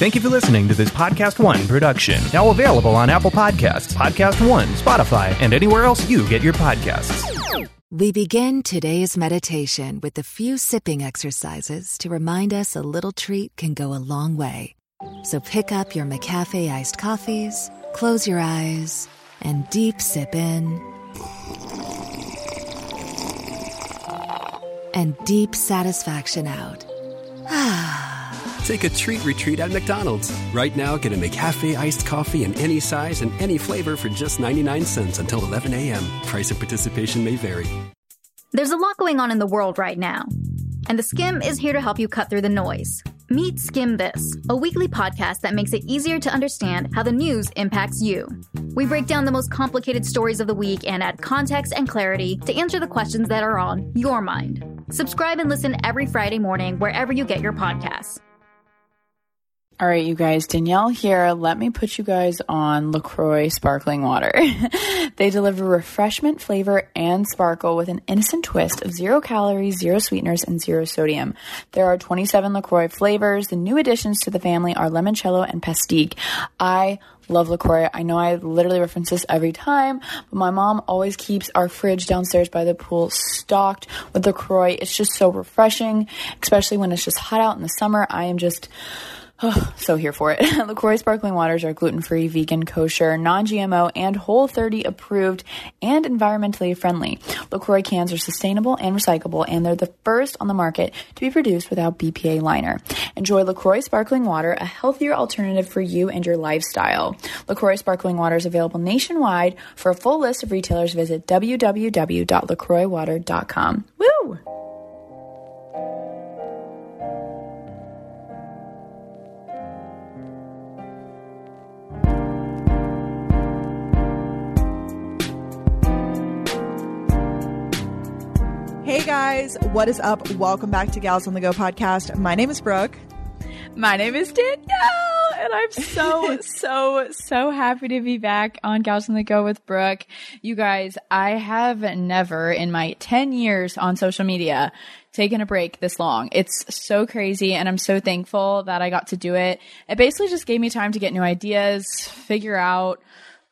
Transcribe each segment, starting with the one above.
Thank you for listening to this Podcast One production. Now available on Apple Podcasts, Podcast One, Spotify, and anywhere else you get your podcasts. We begin today's meditation with a few sipping exercises to remind us a little treat can go a long way. So pick up your McCafe iced coffees, close your eyes, and deep sip in. And deep satisfaction out. Ah. Take a treat retreat at McDonald's. Right now, get a McCafe iced coffee in any size and any flavor for just 99 cents until 11 a.m. Price of participation may vary. There's a lot going on in the world right now, and the Skimm is here to help you cut through the noise. Meet Skimm This, a weekly podcast that makes it easier to understand how the news impacts you. We break down the most complicated stories of the week and add context and clarity to answer the questions that are on your mind. Subscribe and listen every Friday morning wherever you get your podcasts. All right, you guys, Danielle here. Let me put you guys on LaCroix sparkling water. they deliver refreshment, flavor, and sparkle with an innocent twist of zero calories, zero sweeteners, and zero sodium. There are 27 LaCroix flavors. The new additions to the family are limoncello and pastèque. I love LaCroix. I know I literally reference this every time, but my mom always keeps our fridge downstairs by the pool stocked with LaCroix. It's just so refreshing, especially when it's just hot out in the summer. I am just Oh, so here for it. LaCroix sparkling waters are gluten free, vegan, kosher, non GMO, and whole 30 approved and environmentally friendly. LaCroix cans are sustainable and recyclable, and they're the first on the market to be produced without BPA liner. Enjoy LaCroix sparkling water, a healthier alternative for you and your lifestyle. LaCroix sparkling water is available nationwide. For a full list of retailers, visit www.lacroixwater.com. Woo! Hey guys, what is up? Welcome back to Gals on the Go podcast. My name is Brooke. My name is Danielle, and I'm so, so, so happy to be back on Gals on the Go with Brooke. You guys, I have never in my 10 years on social media taken a break this long. It's so crazy, and I'm so thankful that I got to do it. It basically just gave me time to get new ideas, figure out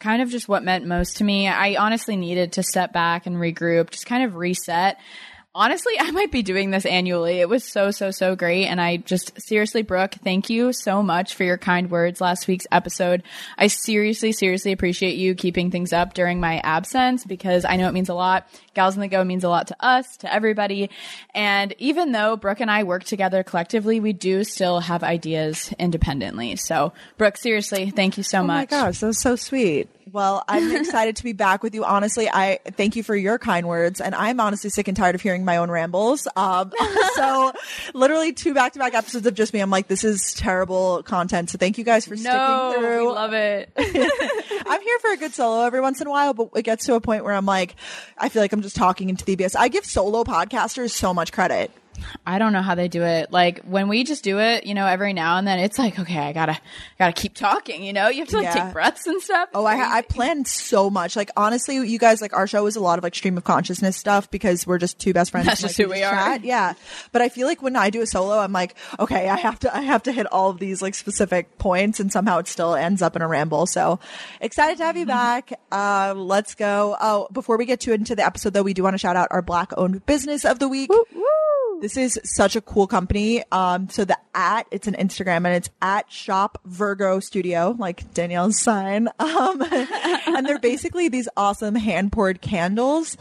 kind of just what meant most to me. I honestly needed to step back and regroup, just kind of reset. Honestly, I might be doing this annually. It was so, so, so great. And I just seriously, Brooke, thank you so much for your kind words last week's episode. I seriously, seriously appreciate you keeping things up during my absence because I know it means a lot. Gals on the Go means a lot to us, to everybody. And even though Brooke and I work together collectively, we do still have ideas independently. So, Brooke, seriously, thank you so Oh much. Oh my gosh, that was so sweet. Well, I'm excited to be back with you. Honestly, I thank you for your kind words, and I'm honestly sick and tired of hearing my own rambles. Um, so, literally two back to back episodes of just me. I'm like, this is terrible content. So, thank you guys for No, sticking we through. love it. I'm here for a good solo every once in a while, but it gets to a point where I'm like, I feel like I'm just talking into the abyss. I give solo podcasters so much credit. I don't know how they do it. Like when we just do it, you know, every now and then, it's like, okay, I gotta, gotta keep talking. You know, you have to like Yeah. take breaths and stuff. Oh, I, I planned so much. Like honestly, you guys like our show is a lot of like stream of consciousness stuff because we're just two best friends. That's and, just like, who we just are. Yeah, but I feel like when I do a solo, I'm like, okay, I have to, I have to hit all of these like specific points, and somehow it still ends up in a ramble. So excited to have you Mm-hmm. back. Uh, let's go. Oh, before we get to into the episode though, we do want to shout out our black owned business of the week. This is such a cool company. Um, so the at it's an Instagram and it's at Shop Virgo Studio, like Danielle's sign. Um, and they're basically these awesome hand poured candles,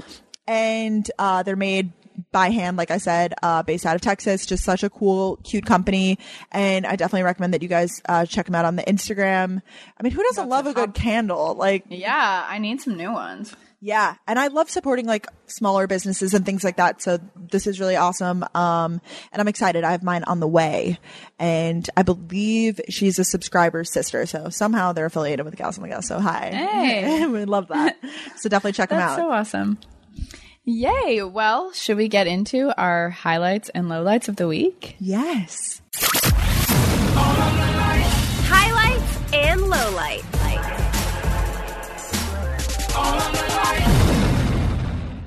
and uh, they're made by hand, like I said, uh, based out of Texas. Just such a cool, cute company, and I definitely recommend that you guys uh, check them out on the Instagram. I mean, who doesn't love a good candle? Like, yeah, I need some new ones. Yeah, and I love supporting like smaller businesses and things like that. So this is really awesome. Um, and I'm excited. I have mine on the way, and I believe she's a subscriber's sister. So somehow they're affiliated with Gals on the Go. So hi, Hey. we love that. So definitely check them That's out. so awesome. Yay. Well, should we get into our highlights and lowlights of the week? yes. Highlights and lowlights.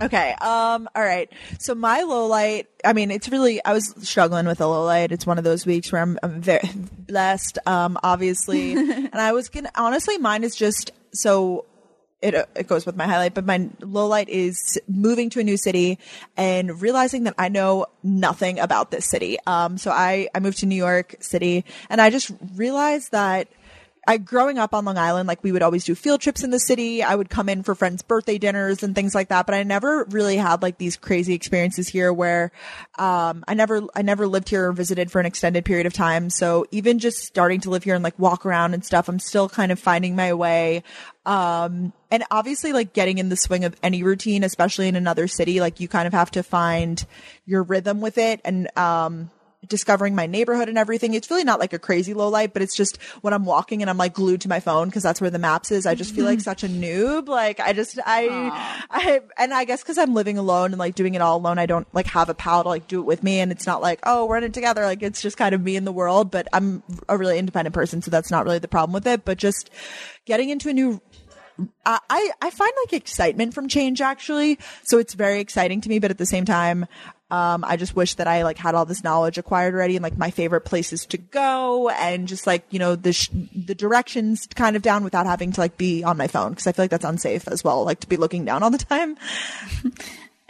Okay. Um. All right. So my low light. I mean, it's really. I was struggling with a low light. It's one of those weeks where I'm, I'm very blessed. Um. Obviously, and I was gonna. Honestly, mine is just so. It, it goes with my highlight, but my low light is moving to a new city and realizing that I know nothing about this city. Um, so I, I moved to New York City and I just realized that I growing up on Long Island, like we would always do field trips in the city. I would come in for friends' birthday dinners and things like that. But I never really had like these crazy experiences here where, um, I never, I never lived here or visited for an extended period of time. So even just starting to live here and like walk around and stuff, I'm still kind of finding my way. Um, and obviously like getting in the swing of any routine, especially in another city, like you kind of have to find your rhythm with it. And, um, discovering my neighborhood and everything. It's really not like a crazy low light, but it's just when I'm walking and I'm like glued to my phone because that's where the maps is. I just feel like mm-hmm. such a noob. Like I just, I, I, and I guess because I'm living alone and like doing it all alone, I don't like have a pal to like do it with me. And it's not like, oh, we're in it together. Like it's just kind of me in the world, but I'm a really independent person. So that's not really the problem with it, but just getting into a new I, I find like excitement from change actually. So it's very exciting to me, but at the same time, um, I just wish that I like had all this knowledge acquired already and like my favorite places to go and just like, you know, the, sh- the directions kind of down without having to like be on my phone. Cause I feel like that's unsafe as well. Like to be looking down all the time.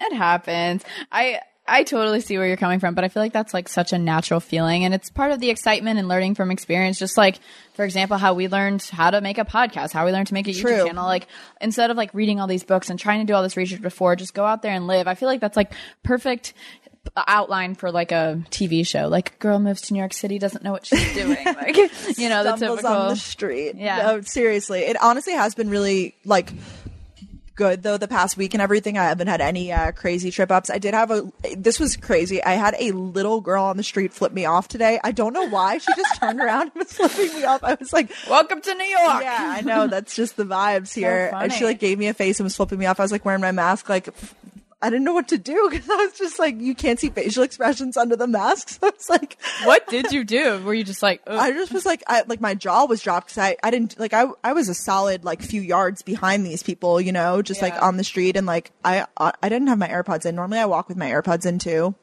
It happens. I I totally see where you're coming from, but I feel like that's like such a natural feeling and it's part of the excitement and learning from experience. Just like, for example, how we learned how to make a podcast, how we learned to make a True. YouTube channel. Like instead of like reading all these books and trying to do all this research before, just go out there and live. I feel like that's like perfect outline for like a TV show. Like a girl moves to New York City, doesn't know what she's doing. Like, you know, the Stumbles typical. on the street. Yeah. No, seriously. It honestly has been really like good though the past week and everything. I haven't had any uh, crazy trip ups. I did have a, this was crazy. I had a little girl on the street flip me off today. I don't know why. She just turned around and was flipping me off. I was like, Welcome to New York. yeah, I know. That's just the vibes here. and she like gave me a face and was flipping me off. I was like wearing my mask, like I didn't know what to do because I was just like, you can't see facial expressions under the mask. So I was like, What did you do? Were you just like, Ugh. I just was like, I like my jaw was dropped because I, I didn't like I I was a solid like few yards behind these people, you know, just like on the street and like I I didn't have my AirPods in. Normally I walk with my AirPods in too,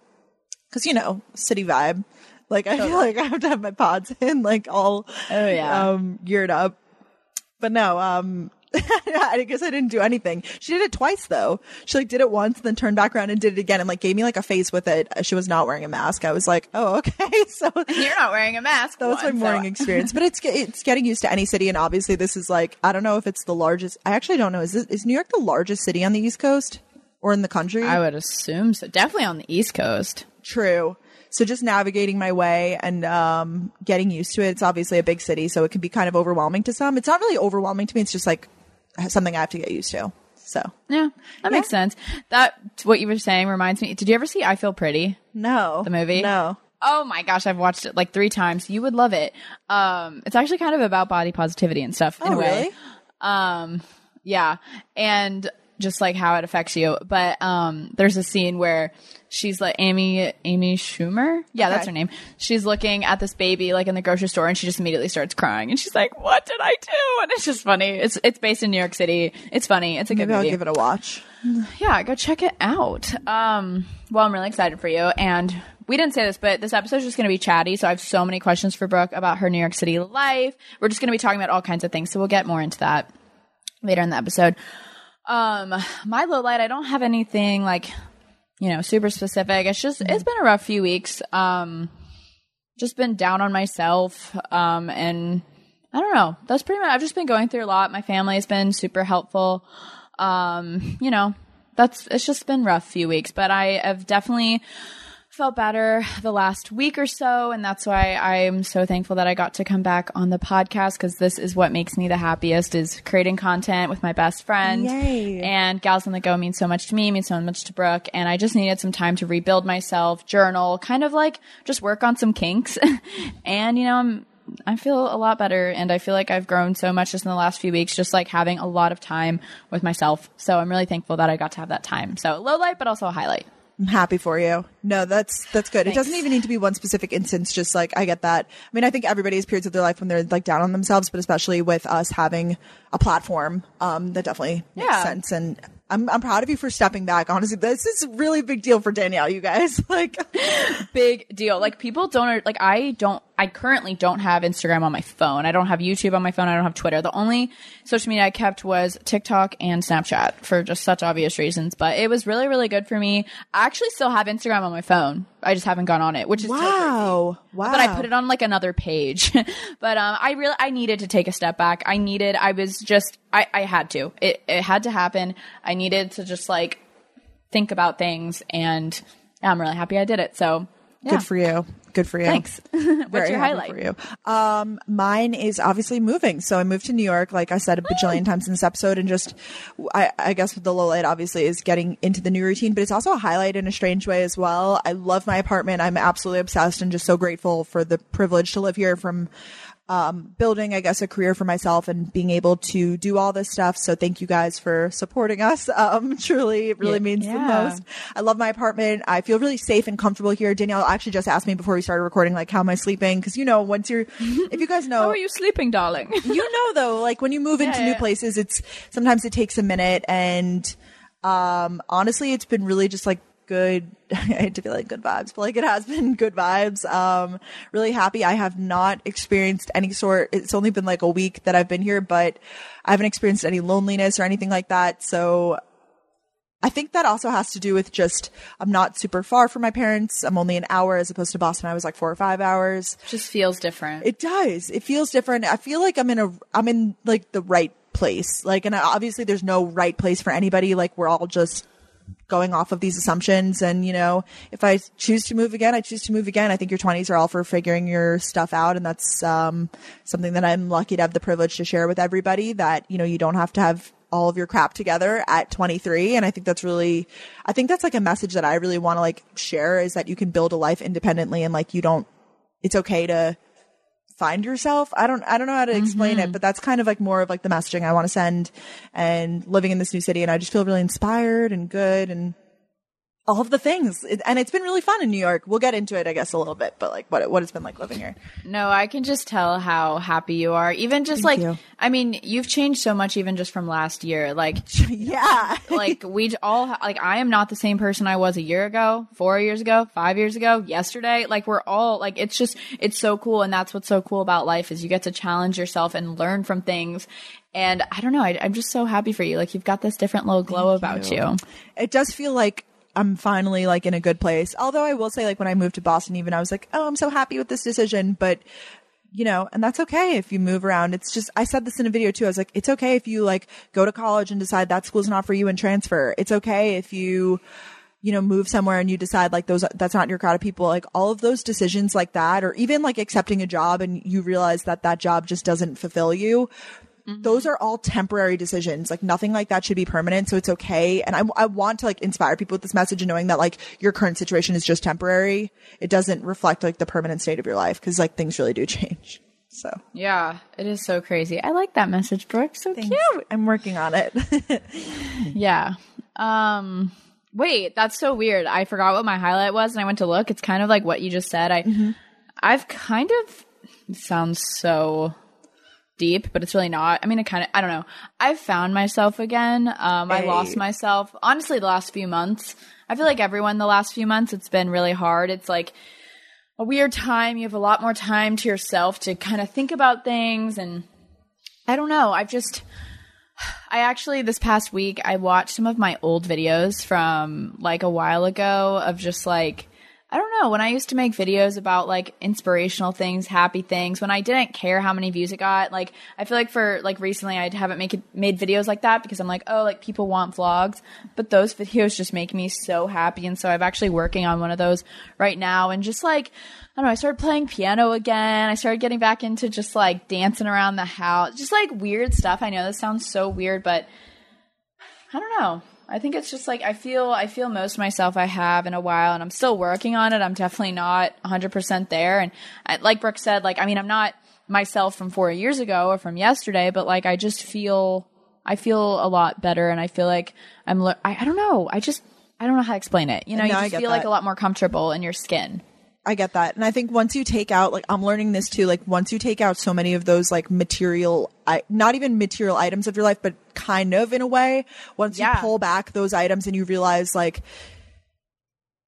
because you know city vibe. Like I feel like I have to have my pods in, like all Oh, yeah. um geared up. But no, um. I guess I didn't do anything. She did it twice though. She like did it once, then turned back around and did it again, and like gave me like a face with it. She was not wearing a mask. I was like, oh okay. So you're not wearing a mask. that was my morning so- experience, but it's it's getting used to any city, and obviously this is like I don't know if it's the largest. I actually don't know. Is this, is New York the largest city on the East Coast or in the country? I would assume so. Definitely on the East Coast. True. So just navigating my way and um, getting used to it. It's obviously a big city, so it can be kind of overwhelming to some. It's not really overwhelming to me. It's just like something I have to get used to. So Yeah, that makes sense. That what you were saying reminds me. Did you ever see I Feel Pretty? no, The movie? No. Oh my gosh, I've watched it like three times. You would love it. Um, it's actually kind of about body positivity and stuff in Oh, a way. really? Um, yeah, and just like how it affects you. But um, there's a scene where she's like Amy Amy Schumer. Yeah, that's her name. She's looking at this baby like in the grocery store, and she just immediately starts crying. And she's like, "What did I do?" And it's just funny. It's it's based in New York City. It's funny. It's a good Maybe I'll movie give it a watch. yeah, go check it out. Um, well, I'm really excited for you. And we didn't say this, but this episode is just going to be chatty. So I have so many questions for Brooke about her New York City life. We're just going to be talking about all kinds of things. So we'll get more into that later in the episode. Um, my low light, I don't have anything like, you know, super specific. It's just, it's been a rough few weeks. Um, just been down on myself. Um, and I don't know. That's pretty much, I've just been going through a lot. My family has been super helpful. Um, you know, that's, it's just been rough few weeks, but I have definitely felt better the last week or so. And that's why I'm so thankful that I got to come back on the podcast because this is what makes me the happiest is creating content with my best friend. Yay. And Gals on the Go means so much to me, means so much to Brooke. And I just needed some time to rebuild myself, journal, kind of like just work on some kinks. and, you know, I'm, I feel a lot better and I feel like I've grown so much just in the last few weeks, just like having a lot of time with myself. So I'm really thankful that I got to have that time. So low light, but also a highlight. I'm happy for you. No, that's that's good. It doesn't even need to be one specific instance. Just like I get that. I mean, I think everybody has periods of their life when they're like down on themselves, but especially with us having a platform, um, that definitely makes Yeah. sense. And I'm I'm proud of you for stepping back. Honestly, this is a really big deal for Danielle. You guys like big deal. Like people don't like I don't I currently don't have Instagram on my phone. I don't have YouTube on my phone. I don't have Twitter. The only social media I kept was TikTok and Snapchat for just such obvious reasons. But it was really really good for me. I actually still have Instagram on my phone. I just haven't gone on it, which is wow, wow. But I put it on like another page. but um, I really I needed to take a step back. I needed. I was just. I I had to. It it had to happen. I needed to just like think about things, and I'm really happy I did it. So yeah. Good for you. Good for you. Thanks. What's your highlight? for you? Um, mine is obviously moving. So I moved to New York, like I said a bajillion times in this episode, and just I, I guess the low light obviously is getting into the new routine, but it's also a highlight in a strange way as well. I love my apartment. I'm absolutely obsessed and just so grateful for the privilege to live here from um, building, I guess, a career for myself and being able to do all this stuff. So thank you guys for supporting us. Um, truly, it really Yeah. means the most. I love my apartment. I feel really safe and comfortable here. Danielle actually just asked me before we started recording, like, how am I sleeping? Cause you know, once you're, if you guys know, How are you sleeping, darling? you know though, like when you move into Yeah, new places, it's sometimes it takes a minute and um honestly it's been really just like good I hate to be like good vibes, but like it has been good vibes. Um really happy. I have not experienced any sort it's only been like a week that I've been here, but I haven't experienced any loneliness or anything like that. So I think that also has to do with just I'm not super far from my parents. I'm only an hour as opposed to Boston. I was like four or five hours. just feels different. It does. It feels different. I feel like I'm in a I'm in like the right place. Like and obviously there's no right place for anybody. Like we're all just going off of these assumptions. And you know, if I choose to move again, I choose to move again. I think your 20s are all for figuring your stuff out. And that's um something that I'm lucky to have the privilege to share with everybody that you know, you don't have to have all of your crap together at 23 and I think that's really I think that's like a message that I really want to like share is that you can build a life independently and like you don't it's okay to find yourself. I don't I don't know how to explain it, mm-hmm. but that's kind of like more of like the messaging I want to send and living in this new city and I just feel really inspired and good and all of the things. It, and it's been really fun in New York. We'll get into it I guess a little bit, but like what what it's been like living here. No, I can just tell how happy you are. Even just Thank like, you. I mean, you've changed so much even just from last year. Like, yeah. like we all like I am not the same person I was a year ago, four years ago, five years ago, yesterday. Like we're all like it's just it's so cool, and that's what's so cool about life is you get to challenge yourself and learn from things. And I don't know, I, I'm just so happy for you. Like you've got this different little glow about you. it does feel like I'm finally like in a good place. Although I will say like when I moved to Boston even I was like, "Oh, I'm so happy with this decision." But you know, and that's okay if you move around. It's just I said this in a video too. I was like, "It's okay if you like go to college and decide that school's not for you and transfer. It's okay if you you know, move somewhere and you decide like those, that's not your crowd of people, like all of those decisions like that, or even like accepting a job and you realize that that job just doesn't fulfill you. Those are all temporary decisions. Like nothing like that should be permanent. So it's okay. And I, I want to like inspire people with this message and knowing that like your current situation is just temporary. It doesn't reflect like the permanent state of your life because like things really do change. So Yeah, it is so crazy. I like that message, Brooke. So thanks. cute. I'm working on it. Yeah. Um wait, that's so weird. I forgot what my highlight was and I went to look. It's kind of like what you just said. I Mm-hmm. I've kind of sounds so deep, but it's really not. I mean, it kind of I don't know. I've found myself again. Um I lost myself honestly the last few months. I feel like everyone the last few months it's been really hard. It's like a weird time. You have a lot more time to yourself to kind of think about things and I don't know. I've just I actually this past week I watched some of my old videos from like a while ago of just like I don't know, when I used to make videos about like inspirational things, happy things, when I didn't care how many views it got, like I feel like for like recently I haven't make it, made videos like that because I'm like, oh, like people want vlogs, but those videos just make me so happy and so I'm actually working on one of those right now and just like I don't know, I started playing piano again. I started getting back into just like dancing around the house, just like weird stuff. I know this sounds so weird, but I don't know. I think it's just like I feel I feel most of myself I have in a while, and I'm still working on it. I'm definitely not 100 percent there, and I, like Brooke said, like I mean, I'm not myself from four years ago or from yesterday, but like I just feel I feel a lot better, and I feel like I'm. I, I don't know. I just I don't know how to explain it. You know, No, you just feel like a lot more comfortable in your skin. I get that. And I think once you take out, like, I'm learning this too, like, once you take out so many of those, like, material, I, not even material items of your life, but kind of in a way, once Yeah. you pull back those items and you realize, like,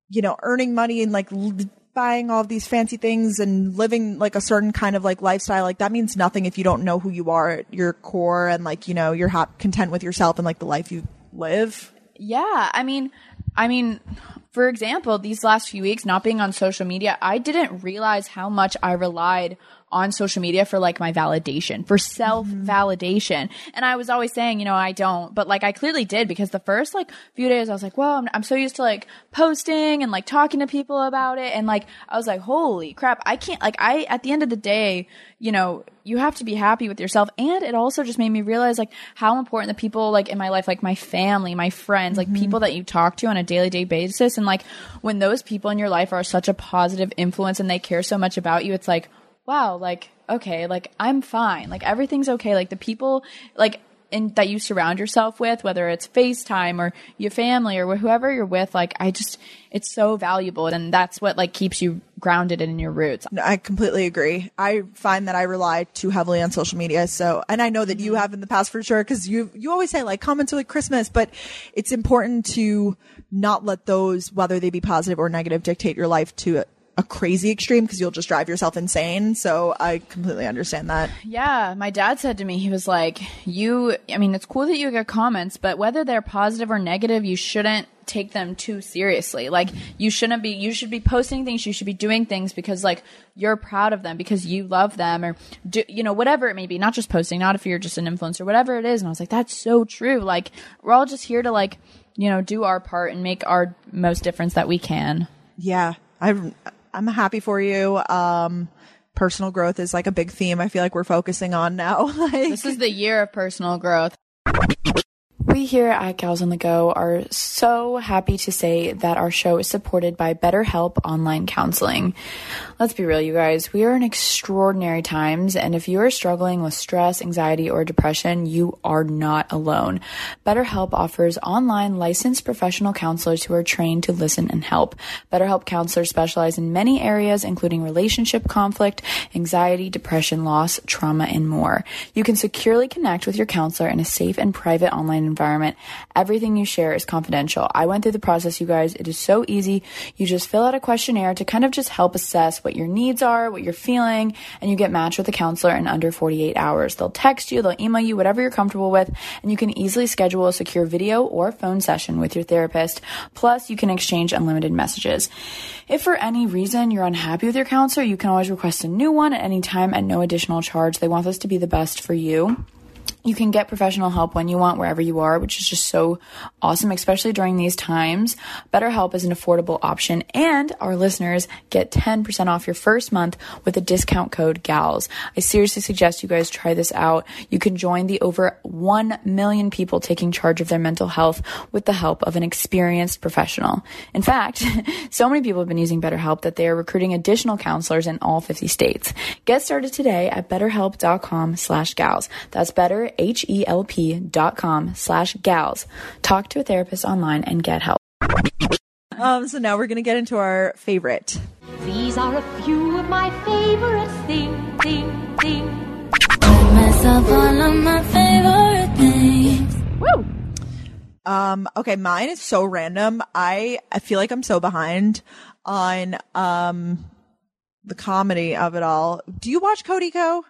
you know, earning money and, like, l- buying all these fancy things and living, like, a certain kind of, like, lifestyle, like, that means nothing if you don't know who you are at your core and, like, you know, you're hap- content with yourself and, like, the life you live. Yeah, I mean, I mean, for example, these last few weeks not being on social media, I didn't realize how much I relied on social media for like my validation, for self validation. And I was always saying, you know, I don't, but like I clearly did because the first like few days I was like, well, I'm, I'm so used to like posting and like talking to people about it. And like, I was like, holy crap, I can't, like, I, at the end of the day, you know, you have to be happy with yourself. And it also just made me realize like how important the people like in my life, like my family, my friends, like mm-hmm. people that you talk to on a daily day basis. And like when those people in your life are such a positive influence and they care so much about you, it's like, wow, like, okay, like I'm fine. Like everything's okay. Like the people, like, in, that you surround yourself with, whether it's FaceTime or your family or whoever you're with, like I just, it's so valuable, and that's what like keeps you grounded in your roots. I completely agree. I find that I rely too heavily on social media. So, and I know that you mm-hmm. have in the past for sure because you you always say like comments are like Christmas, but it's important to not let those, whether they be positive or negative, dictate your life to a, crazy extreme because you'll just drive yourself insane. So I completely understand that. Yeah, my dad said to me, he was like, "You, I mean, it's cool that you get comments, but whether they're positive or negative, you shouldn't." take them too seriously like you shouldn't be you should be posting things you should be doing things because like you're proud of them because you love them or do you know whatever it may be not just posting not if you're just an influencer whatever it is and i was like that's so true like we're all just here to like you know do our part and make our most difference that we can Yeah, I'm I'm happy for you. Um, personal growth is like a big theme. I feel like we're focusing on now. like, This is the year of personal growth. We here at Gals on the Go are so happy to say that our show is supported by BetterHelp Online Counseling. Let's be real, you guys. We are in extraordinary times, and if you are struggling with stress, anxiety, or depression, you are not alone. BetterHelp offers online licensed professional counselors who are trained to listen and help. BetterHelp counselors specialize in many areas, including relationship conflict, anxiety, depression, loss, trauma, and more. You can securely connect with your counselor in a safe and private online environment. Everything you share is confidential. I went through the process, you guys. It is so easy. You just fill out a questionnaire to kind of just help assess what your needs are, what you're feeling, and you get matched with a counselor in under 48 hours. They'll text you, they'll email you, whatever you're comfortable with, and you can easily schedule a secure video or phone session with your therapist. Plus, you can exchange unlimited messages. If for any reason you're unhappy with your counselor, you can always request a new one at any time at no additional charge. They want this to be the best for you. You can get professional help when you want, wherever you are, which is just so awesome, especially during these times. BetterHelp is an affordable option, and our listeners get 10% off your first month with a discount code GALS. I seriously suggest you guys try this out. You can join the over 1 million people taking charge of their mental health with the help of an experienced professional. In fact, so many people have been using BetterHelp that they are recruiting additional counselors in all 50 states. Get started today at betterhelp.com slash gals. That's better, H-E-L-P dot com slash gals. Talk to a therapist online and get help. um, so now we're gonna get into our favorite. These are a few of my favorite things, thing, thing. myself all of my favorite things. Um, okay, mine is so random. I I feel like I'm so behind on um the comedy of it all. Do you watch Cody Ko?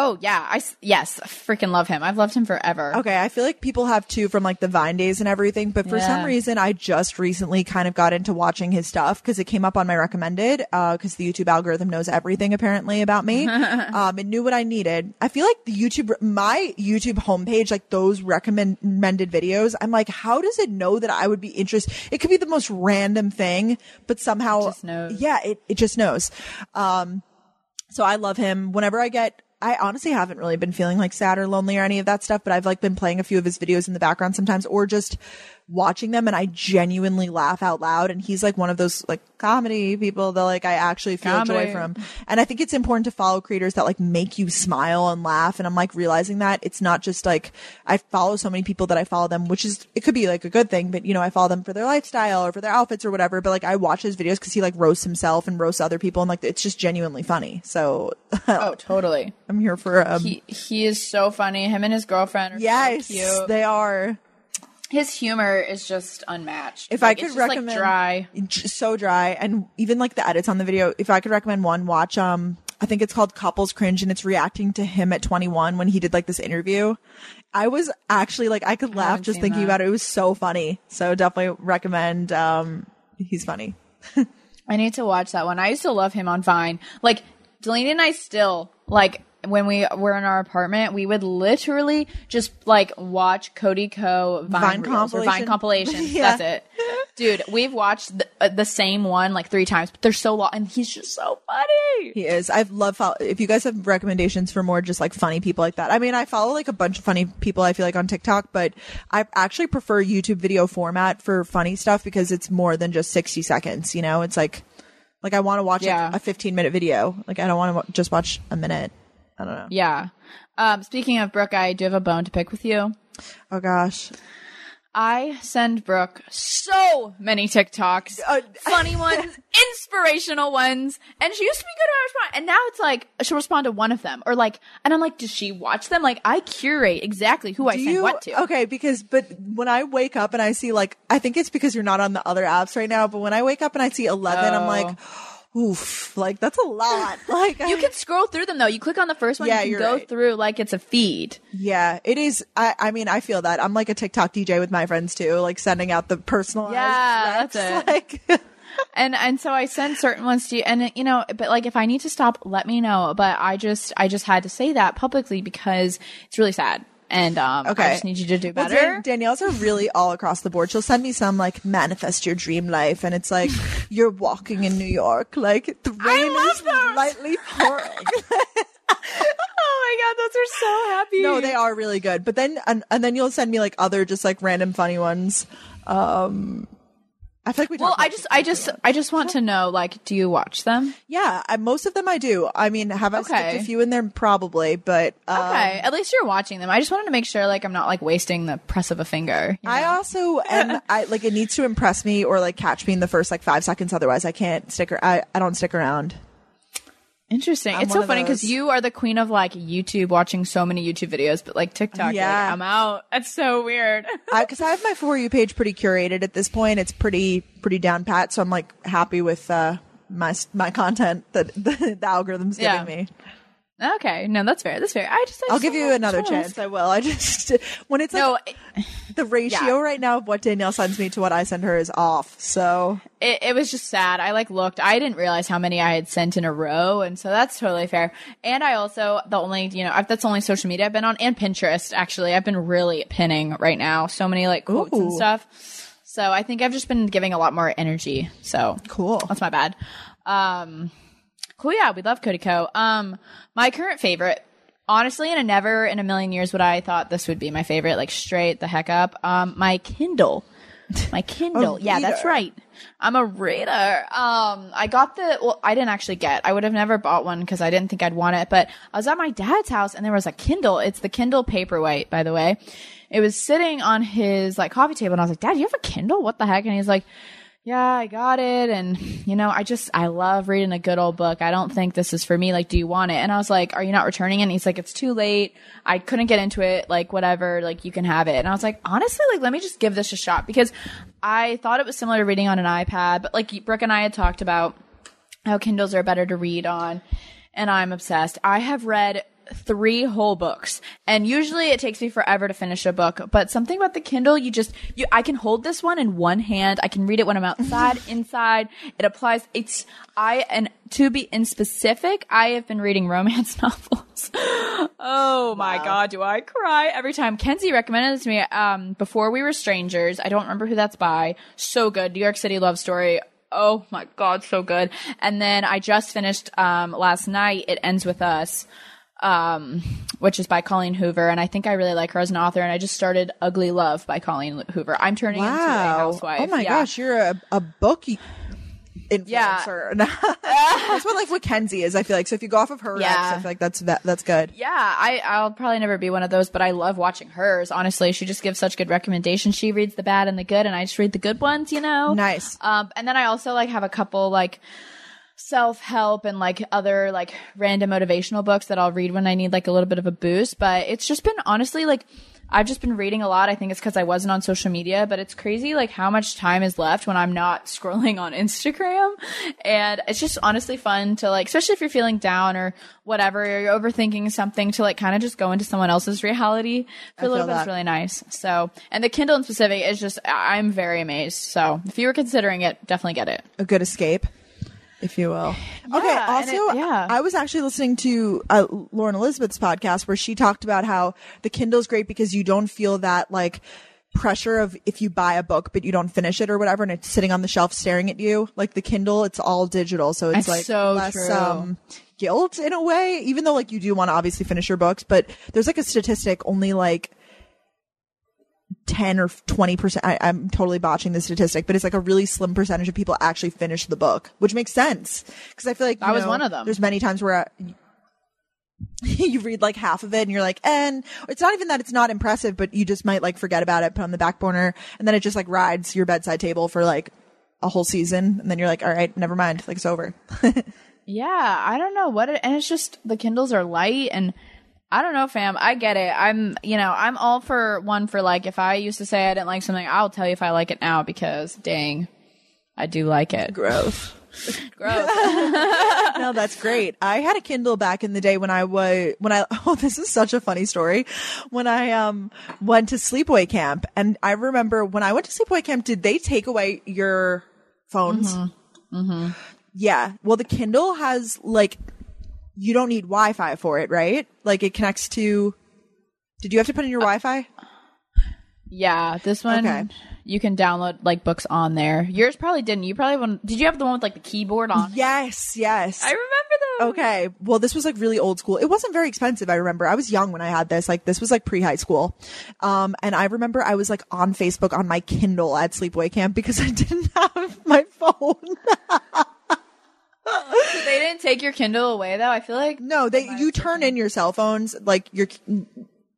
Oh, yeah. I, yes, freaking love him. I've loved him forever. Okay, I feel like people have too from like the Vine days and everything, but for some reason I just recently kind of got into watching his stuff because it came up on my recommended uh because the YouTube algorithm knows everything apparently about me. um it knew what I needed. I feel like the YouTube my YouTube homepage like those recommended videos, I'm like how does it know that I would be interested? It could be the most random thing, but somehow just knows. Yeah, it it just knows. Um so I love him. Whenever I get, I honestly haven't really been feeling like sad or lonely or any of that stuff, but I've like been playing a few of his videos in the background sometimes or just watching them and I genuinely laugh out loud. And he's like one of those like comedy people that like I actually feel joy from. And I think it's important to follow creators that like make you smile and laugh. And I'm like realizing that it's not just like I follow so many people that I follow them, which is it could be like a good thing, but you know, I follow them for their lifestyle or for their outfits or whatever. But like I watch his videos because he like roasts himself and roasts other people and like it's just genuinely funny. So Oh, totally. I'm here for um He he is so funny. Him and his girlfriend are Yes, so cute. they are. His humor is just unmatched. If Like, I could recommend, like dry. so dry, and even like the edits on the video. If I could recommend one, watch um, I think it's called Couples Cringe, and it's reacting to him at 21 when he did like this interview. I was actually like, I could laugh haven't just thinking that. about it. It was so funny. So definitely recommend. Um, he's funny. I need to watch that one. I used to love him on Vine. Like Delaney and I still like when we were in our apartment, we would literally just like watch Cody Ko Vine, Vine or Vine compilations. Yeah. That's it, dude. We've watched the, uh, the same one like three times, but they're so long, and he's just so funny. He is. I love. Follow- if you guys have recommendations for more just like funny people like that, I mean, I follow like a bunch of funny people. I feel like on TikTok, but I actually prefer YouTube video format for funny stuff because it's more than just sixty seconds. You know, it's like like I want to watch Yeah. like, a fifteen minute video. Like I don't want to just watch a minute. I don't know. Yeah. Um, speaking of Brooke, I do have a bone to pick with you. Oh gosh. I send Brooke so many TikToks, Uh, funny ones, inspirational ones, and she used to be good at responding. and now it's like she'll respond to one of them, or like, and I'm like, does she watch them? Like, I curate exactly who I Do send you what to. okay? Because but when I wake up and I see like I think it's because you're not on the other apps right now. But when I wake up and I see eleven, I'm like, oof, like that's a lot. Like. You I- can scroll through them though. You click on the first one, Yeah, you can go right. through like it's a feed. Yeah, it is. I, I mean, I feel that. I'm like a TikTok DJ with my friends too, like sending out the personalized. Yeah, that's Like, and and so I send certain ones to you, and you know, but like if I need to stop, let me know. But I just I just had to say that publicly because it's really sad, and um, okay. I just need you to do Well, better. Dan- Danielle's are really all across the board. She'll send me some like manifest your dream life, and it's like you're walking in New York, like the rain is those. lightly pouring. oh my god, those are so happy. no, they are really good. But then and, and then you'll send me like other just like random funny ones. Um, I feel like we. Well, I just I just I just want to know like, do you watch them? yeah, I, most of them I do. I mean, have I skipped a few in there? Probably, but um, Okay, at least you're watching them. I just wanted to make sure like I'm not like wasting the press of a finger. you I also and I like it needs to impress me or like catch me in the first like five seconds. Otherwise, I can't stick. Ar- I I don't stick around. Interesting. I'm it's so funny because you are the queen of like YouTube, watching so many YouTube videos, but like TikTok, Yeah. like, I'm out. That's so weird. Because I, have my for you page pretty curated at this point. It's pretty pretty down pat. So I'm like happy with uh, my my content that the, the algorithm's giving Yeah. me. Okay, no, that's fair. That's fair. I just I I'll just give you another just chance. I will. I just when it's like No, it, the ratio yeah. right now of what Danielle sends me to what I send her is off. So it, it was just sad. I like looked. I didn't realize how many I had sent in a row, and so that's totally fair. And I also the only you know I've, that's the only social media I've been on, and Pinterest. Actually, I've been really pinning right now. So many like quotes and stuff. So I think I've just been giving a lot more energy. So Cool. That's my bad. Um, cool. Yeah, we love Cody Ko. Um, my current favorite. Honestly, in a never in a million years would I thought this would be my favorite, like straight the heck up. Um, my Kindle. My Kindle. yeah, that's right. I'm a reader. Um, I got the, well, I didn't actually get, I would have never bought one because I didn't think I'd want it, but I was at my dad's house and there was a Kindle. It's the Kindle Paperwhite, by the way. It was sitting on his like coffee table and I was like, Dad, you have a Kindle? What the heck? And he's like, yeah, I got it. And, you know, I just, I love reading a good old book. I don't think this is for me. Like, do you want it? And I was like, are you not returning it? And he's like, it's too late. I couldn't get into it. Like, whatever. Like, you can have it. And I was like, honestly, like, let me just give this a shot because I thought it was similar to reading on an iPad. But like, Brooke and I had talked about how Kindles are better to read on, and I'm obsessed. I have read three whole books, and usually it takes me forever to finish a book. But something about the Kindle, you just you I can hold this one in one hand. I can read it when I'm outside, inside. It applies. It's I and to be in specific, I have been reading romance novels. oh my god, do I cry every time? Kenzie recommended it to me um, before we were strangers. I don't remember who that's by. So good, New York City love story. Oh my god, so good. And then I just finished um last night. It ends with us. Um, which is by Colleen Hoover, and I think I really like her as an author. And I just started Ugly Love by Colleen Hoover. I'm turning into a Wow. housewife. Oh my Yeah. gosh, you're a, a book Yeah. influencer. that's what like what Kenzie is, I feel like. So if you go off of her Yeah. I feel like that's that, that's good. Yeah, I, I'll probably never be one of those, but I love watching hers. Honestly, she just gives such good recommendations. She reads the bad and the good, and I just read the good ones, you know. Nice. Um, and then I also like have a couple like self help and like other like random motivational books that I'll read when I need like a little bit of a boost. But it's just been honestly like I've just been reading a lot. I think it's because I wasn't on social media, but it's crazy like how much time is left when I'm not scrolling on Instagram. And it's just honestly fun to like, especially if you're feeling down or whatever, or you're overthinking something to like kind of just go into someone else's reality for a little bit. that. It's really nice. So, and the Kindle in specific is just, I'm very amazed. So if you were considering it, definitely get it. a good escape, if you will. okay. Also, it- yeah. I was actually listening to uh, Lauren Elizabeth's podcast where she talked about how the Kindle's great because you don't feel that like pressure of if you buy a book but you don't finish it or whatever and it's sitting on the shelf staring at you. Like the Kindle, it's all digital, so it's It's like so less true. um guilt in a way. Even though like you do want to obviously finish your books, but there's like a statistic only like 10 or 20%. I, I'm totally botching the statistic, but it's like a really slim percentage of people actually finish the book, which makes sense. Cause I feel like, I was know, one of them. There's many times where uh, you read like half of it and you're like, and it's not even that it's not impressive, but you just might like forget about it, put on the back burner, and then it just like rides your bedside table for like a whole season. And then you're like, all right, never mind. Like it's over. Yeah, I don't know what it, and it's just the Kindles are light and I don't know, fam. I get it. I'm, you know, I'm all for one for like if I used to say I didn't like something, I'll tell you if I like it now because dang, I do like it. Gross. Gross. no, that's great. I had a Kindle back in the day when I was when I oh this is such a funny story. When I um went to sleepaway camp and I remember when I went to sleepaway camp did they take away your phones? Mm-hmm. Yeah. Well, the Kindle has like you don't need Wi-Fi for it, right? Like it connects to Did you have to put in your Wi-Fi? Yeah, this one Okay. you can download like books on there. Yours probably didn't. You probably. Did you have the one with like the keyboard on? it? Yes, yes. I remember those. Okay. Well, this was like really old school. It wasn't very expensive. I remember I was young when I had this. Like this was like pre high school. Um, and I remember I was like on Facebook on my Kindle at sleepaway camp because I didn't have my phone. They didn't take your Kindle away though. I feel like no, they, you turn in your cell phones, like your,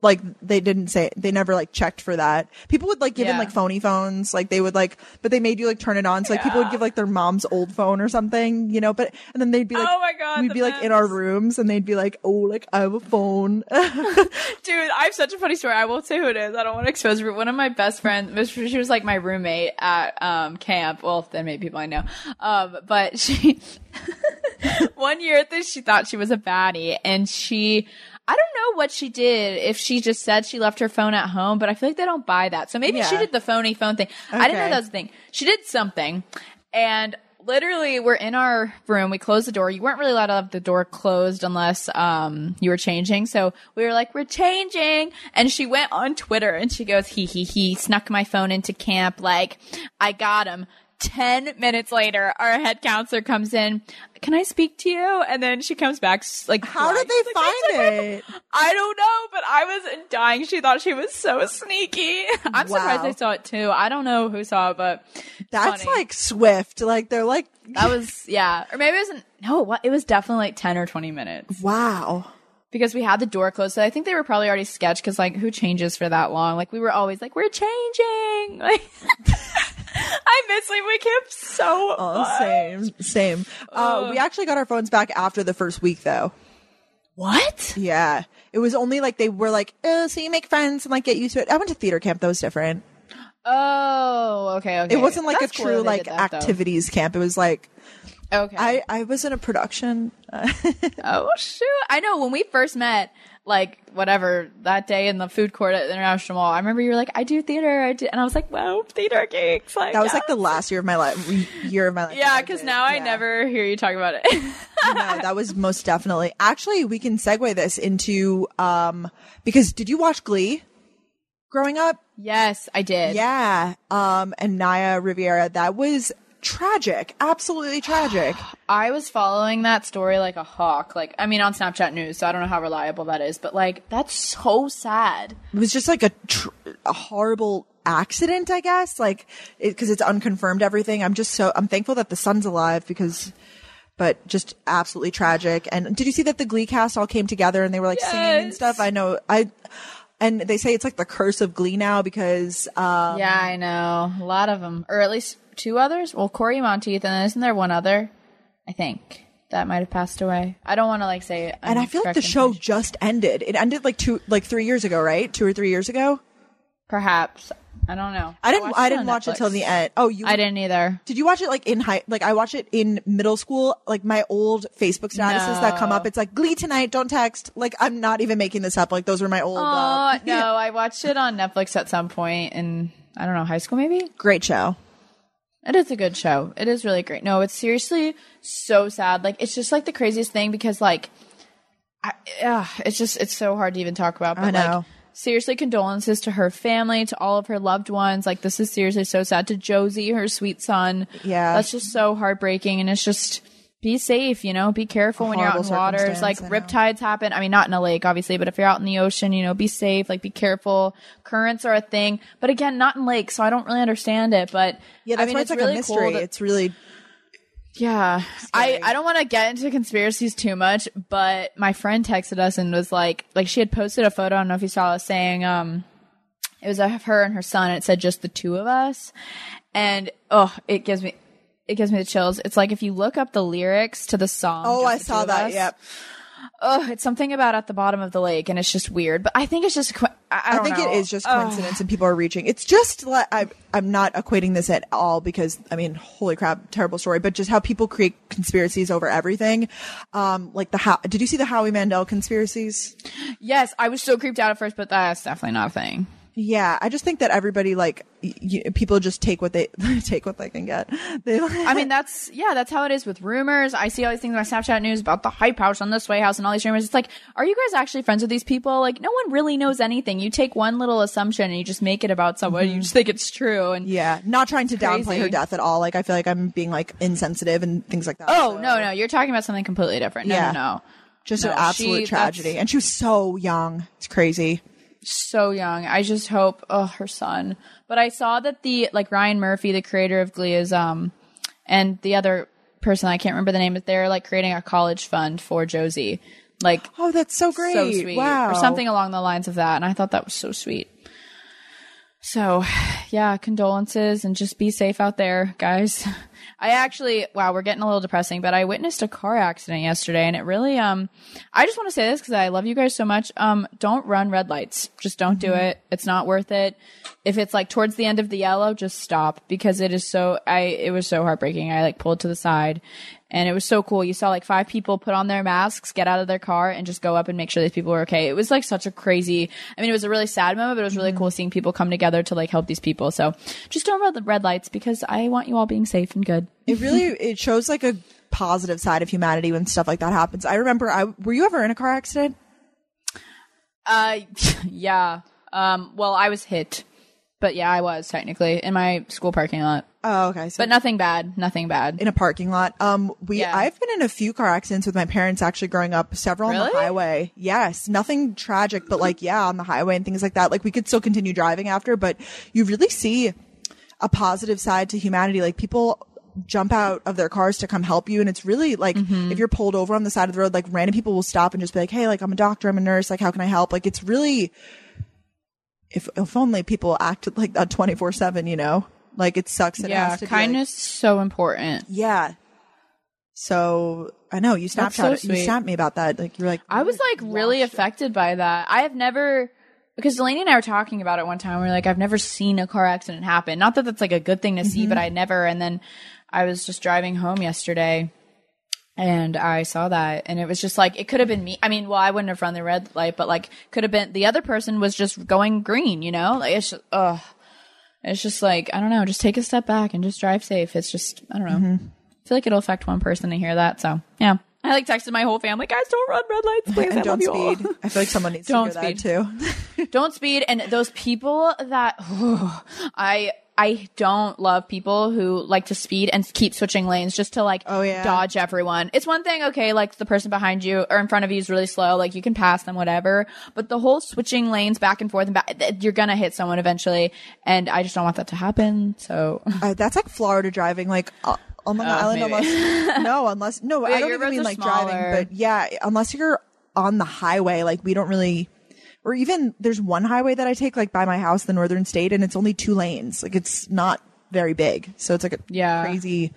like they didn't say, they never like checked for that. People would like give in Yeah. like phony phones. Like they would like, but they made you like turn it on. So like people would give like their mom's old phone or something, you know, but, and then they'd be like, Oh my God, we'd be like in our rooms and they'd be like, oh, like I have a phone. Dude, I have such a funny story. I won't say who it is. I don't want to expose her. One of my best friends, she was like my roommate at um, camp. Well, then maybe people I know. Um, but she, one year at this, she thought she was a baddie and she, I don't know what she did. If she just said she left her phone at home, but I feel like they don't buy that. So maybe she did the phony phone thing. I didn't know that was a thing. She did something and literally we're in our room we closed the door you weren't really allowed to have the door closed unless um you were changing so we were like we're changing and she went on twitter and she goes he he he snuck my phone into camp like i got him 10 minutes later our head counselor comes in can i speak to you and then she comes back like How did they like, find "I took my it? I don't know, but I was dying. She thought she was so sneaky. I'm surprised Wow. they saw it too. I don't know who saw it, but That's funny. like Swift. Like they're like, That was yeah, or maybe it wasn't. No, what? It was definitely like ten or twenty minutes wow. because we had the door closed. So I think they were probably already sketched because like who changes for that long? Like we were always like we're changing. Like I miss Sleepaway Camp so Oh, much. same, same. Uh, we actually got our phones back after the first week, though. What? Yeah, it was only like they were like, oh, so you make friends and like get used to it. I went to theater camp; that was different. Oh, okay, okay. It wasn't like That's a true they like that, though. activities camp. It was like Okay. I I was in a production. Oh shoot! I know when we first met, like whatever that day in the food court at the International Mall. I remember you were like, "I do theater," I do, and I was like, "Wow, theater gigs!" Like That was like the last year of my life. Year of my life. yeah, because now I never hear you talk about it. no, that was most definitely. Actually, we can segue this into um because did you watch Glee growing up? yes, I did. Yeah. Um and Naya Riviera, that was tragic, absolutely tragic. I was following that story like a hawk. Like, I mean, on Snapchat News, so I don't know how reliable that is, but like, that's so sad. It was just like a tr- a horrible accident, I guess, like because it's unconfirmed everything. I'm just so I'm thankful that the son's alive because. But just absolutely tragic. And did you see that the Glee cast all came together and they were like singing and stuff? I know. I and they say it's like the curse of Glee now because um, yeah, I know. A lot of them, or at least two others. Well, Cory Monteith, and then isn't there one other? I think that might have passed away. I don't want to like say. It. And I feel like the show just ended. It ended like two, like three years ago, right? Two or three years ago. perhaps I don't know. I didn't. I, it didn't watch it Netflix. till the end. Oh, you? I didn't either. Did you watch it like in high? Like I watched it in middle school. Like my old Facebook statuses that come up. It's like Glee tonight. Don't text. Like I'm not even making this up. Like those were my old. Oh uh, no, I watched it on Netflix at some point in I don't know high school maybe. Great show. It is a good show. It is really great. No, it's seriously so sad. Like it's just like the craziest thing because like, I, ugh, it's just it's so hard to even talk about. But I know. like, seriously, condolences to her family, to all of her loved ones. Like this is seriously so sad. To Josey, her sweet son. Yeah. that's just so heartbreaking, and it's just. Be safe, you know. Be careful when you're out in waters. Like I know. riptides happen. I mean, not in a lake, obviously, but if you're out in the ocean, you know, be safe. Like, be careful. Currents are a thing, but again, not in lakes, so I don't really understand it. But Yeah, that's I mean, why it's, like really a mystery. Cool that- it's really yeah. I, I don't want to get into conspiracies too much, but my friend texted us and was like, like she had posted a photo. I don't know if you saw it saying, um, it was of her and her son. And it said just the two of us. And oh, it gives me, it gives me the chills. It's like if you look up the lyrics to the song. Oh, I saw that. Us, Yep. Oh, it's something about at the bottom of the lake, and it's just weird. But I think it's just. I, I, think know. it is just Ugh. coincidence, and people are reaching. It's just like I, I'm not equating this at all because I mean, holy crap, terrible story. But just how people create conspiracies over everything, um, like the how. Did you see the Howie Mandel conspiracies? Yes, I was so creeped out at first, but that's definitely not a thing. Yeah, I just think that everybody like y- y- people just take what they take what they can get. They, I mean, that's yeah, that's how it is with rumors. I see all these things on my Snapchat news about the hype house on the sway house and all these rumors. It's like, are you guys actually friends with these people? Like, no one really knows anything. You take one little assumption and you just make it about someone. You mm-hmm. just think it's true. And yeah, not trying to downplay her death at all. Like I feel like I'm being like insensitive and things like that. oh So, no, no, you're talking about something completely different. No, Yeah. no, no. just No, an absolute she- tragedy. And she was so young. It's crazy. So young. I just hope, oh, her son. But I saw that the like Ryan Murphy, the creator of Glee, is um, and the other person I can't remember the name, but they're like creating a college fund for Josey, like Oh, that's so great. so sweet, Wow. or something along the lines of that. And I thought that was so sweet. So, yeah, condolences and just be safe out there, guys. I actually, wow, we're getting a little depressing, but I witnessed a car accident yesterday and it really, um, I just want to say this because I love you guys so much. Um, don't run red lights. Just don't do Mm-hmm. it. It's not worth it. If it's like towards the end of the yellow, just stop because it is so, I, it was so heartbreaking. I like pulled to the side and it was so cool. You saw like five people put on their masks, get out of their car, and just go up and make sure these people were okay. It was like such a crazy. I mean, it was a really sad moment, but it was really cool seeing people come together to like help these people. So just don't run the red lights because I want you all being safe and good. It really it shows like a positive side of humanity when stuff like that happens. I remember I were you ever in a car accident? Uh, yeah. Um, well, I was hit, but yeah, I was technically in my school parking lot, Oh, okay. So but nothing bad. Nothing bad. in a parking lot. Um, we Yeah. I've been in a few car accidents with my parents actually growing up, several on Really? the highway. Yes, nothing tragic, but like yeah, on the highway and things like that. Like we could still continue driving after, but you really see a positive side to humanity. Like people jump out of their cars to come help you and it's really like Mm-hmm. if you're pulled over on the side of the road like random people will stop and just be like hey like i'm a doctor i'm a nurse like how can i help like it's really if if only people acted like that 24 7 you know like it sucks it yeah, has to be, like- kindness is so important. yeah. So I know you Snapchat so you snapped me about that. Like you're like I was like really affected by that. I have never because Delaney and I were talking about it one time. We are like, I've never seen a car accident happen. Not that that's like a good thing to see, but mm-hmm. I never. And then I was just driving home yesterday, and I saw that, and it was just like it could have been me. I mean, well, I wouldn't have run the red light, but like could have been the other person was just going green. You know, like it's just, ugh. It's just like I don't know. Just take a step back and just drive safe. It's just I don't know. Mm-hmm. I feel like it'll affect one person to hear that. So yeah, I like texted my whole family, guys, don't run red lights, please. I don't love all." speed. I feel like someone needs Don't to hear that too. don't speed and those people that I I don't love people who like to speed and keep switching lanes just to like Oh, yeah. dodge everyone. It's one thing, okay, like the person behind you or in front of you is really slow, like you can pass them, whatever. But the whole switching lanes back and forth and back, you're gonna hit someone eventually, and I just don't want that to happen. So Uh, that's like Florida driving, like uh, on Long Oh, Island. maybe. Unless no, unless no, Yeah, I don't even mean like smaller. driving, but yeah, unless you're on the highway, like we don't really. Or even there's one highway that I take like by my house, the Northern State, and it's only two lanes. Like it's not very big, so it's like a Yeah. crazy.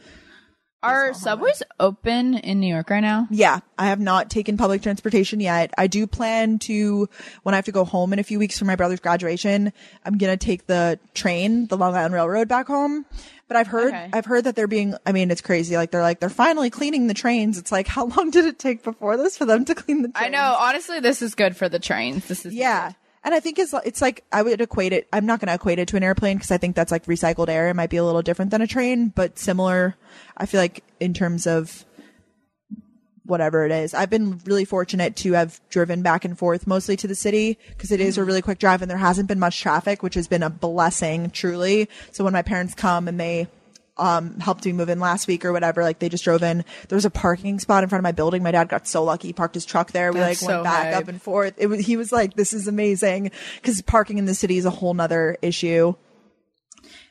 Are subways open in New York right now? Yeah, I have not taken public transportation yet. I do plan to when I have to go home in a few weeks for my brother's graduation. I'm gonna take the train, the Long Island Railroad, back home. But I've heard, Okay. I've heard that they're being. I mean, it's crazy. Like they're like they're finally cleaning the trains. It's like how long did it take before this for them to clean the? trains? I know. Honestly, this is good for the trains. This is Yeah. And I think it's it's like I would equate it. I'm not going to equate it to an airplane because I think that's like recycled air. It might be a little different than a train, but similar. I feel like in terms of whatever it is. I've been really fortunate to have driven back and forth mostly to the city because it is a mm. really quick drive and there hasn't been much traffic, which has been a blessing truly. So when my parents come and they um helped me move in last week or whatever, like they just drove in. There was a parking spot in front of my building. My dad got so lucky. He parked his truck there. We That's like went so back hype. up and forth. It was he was like, This is amazing because parking in the city is a whole nother issue.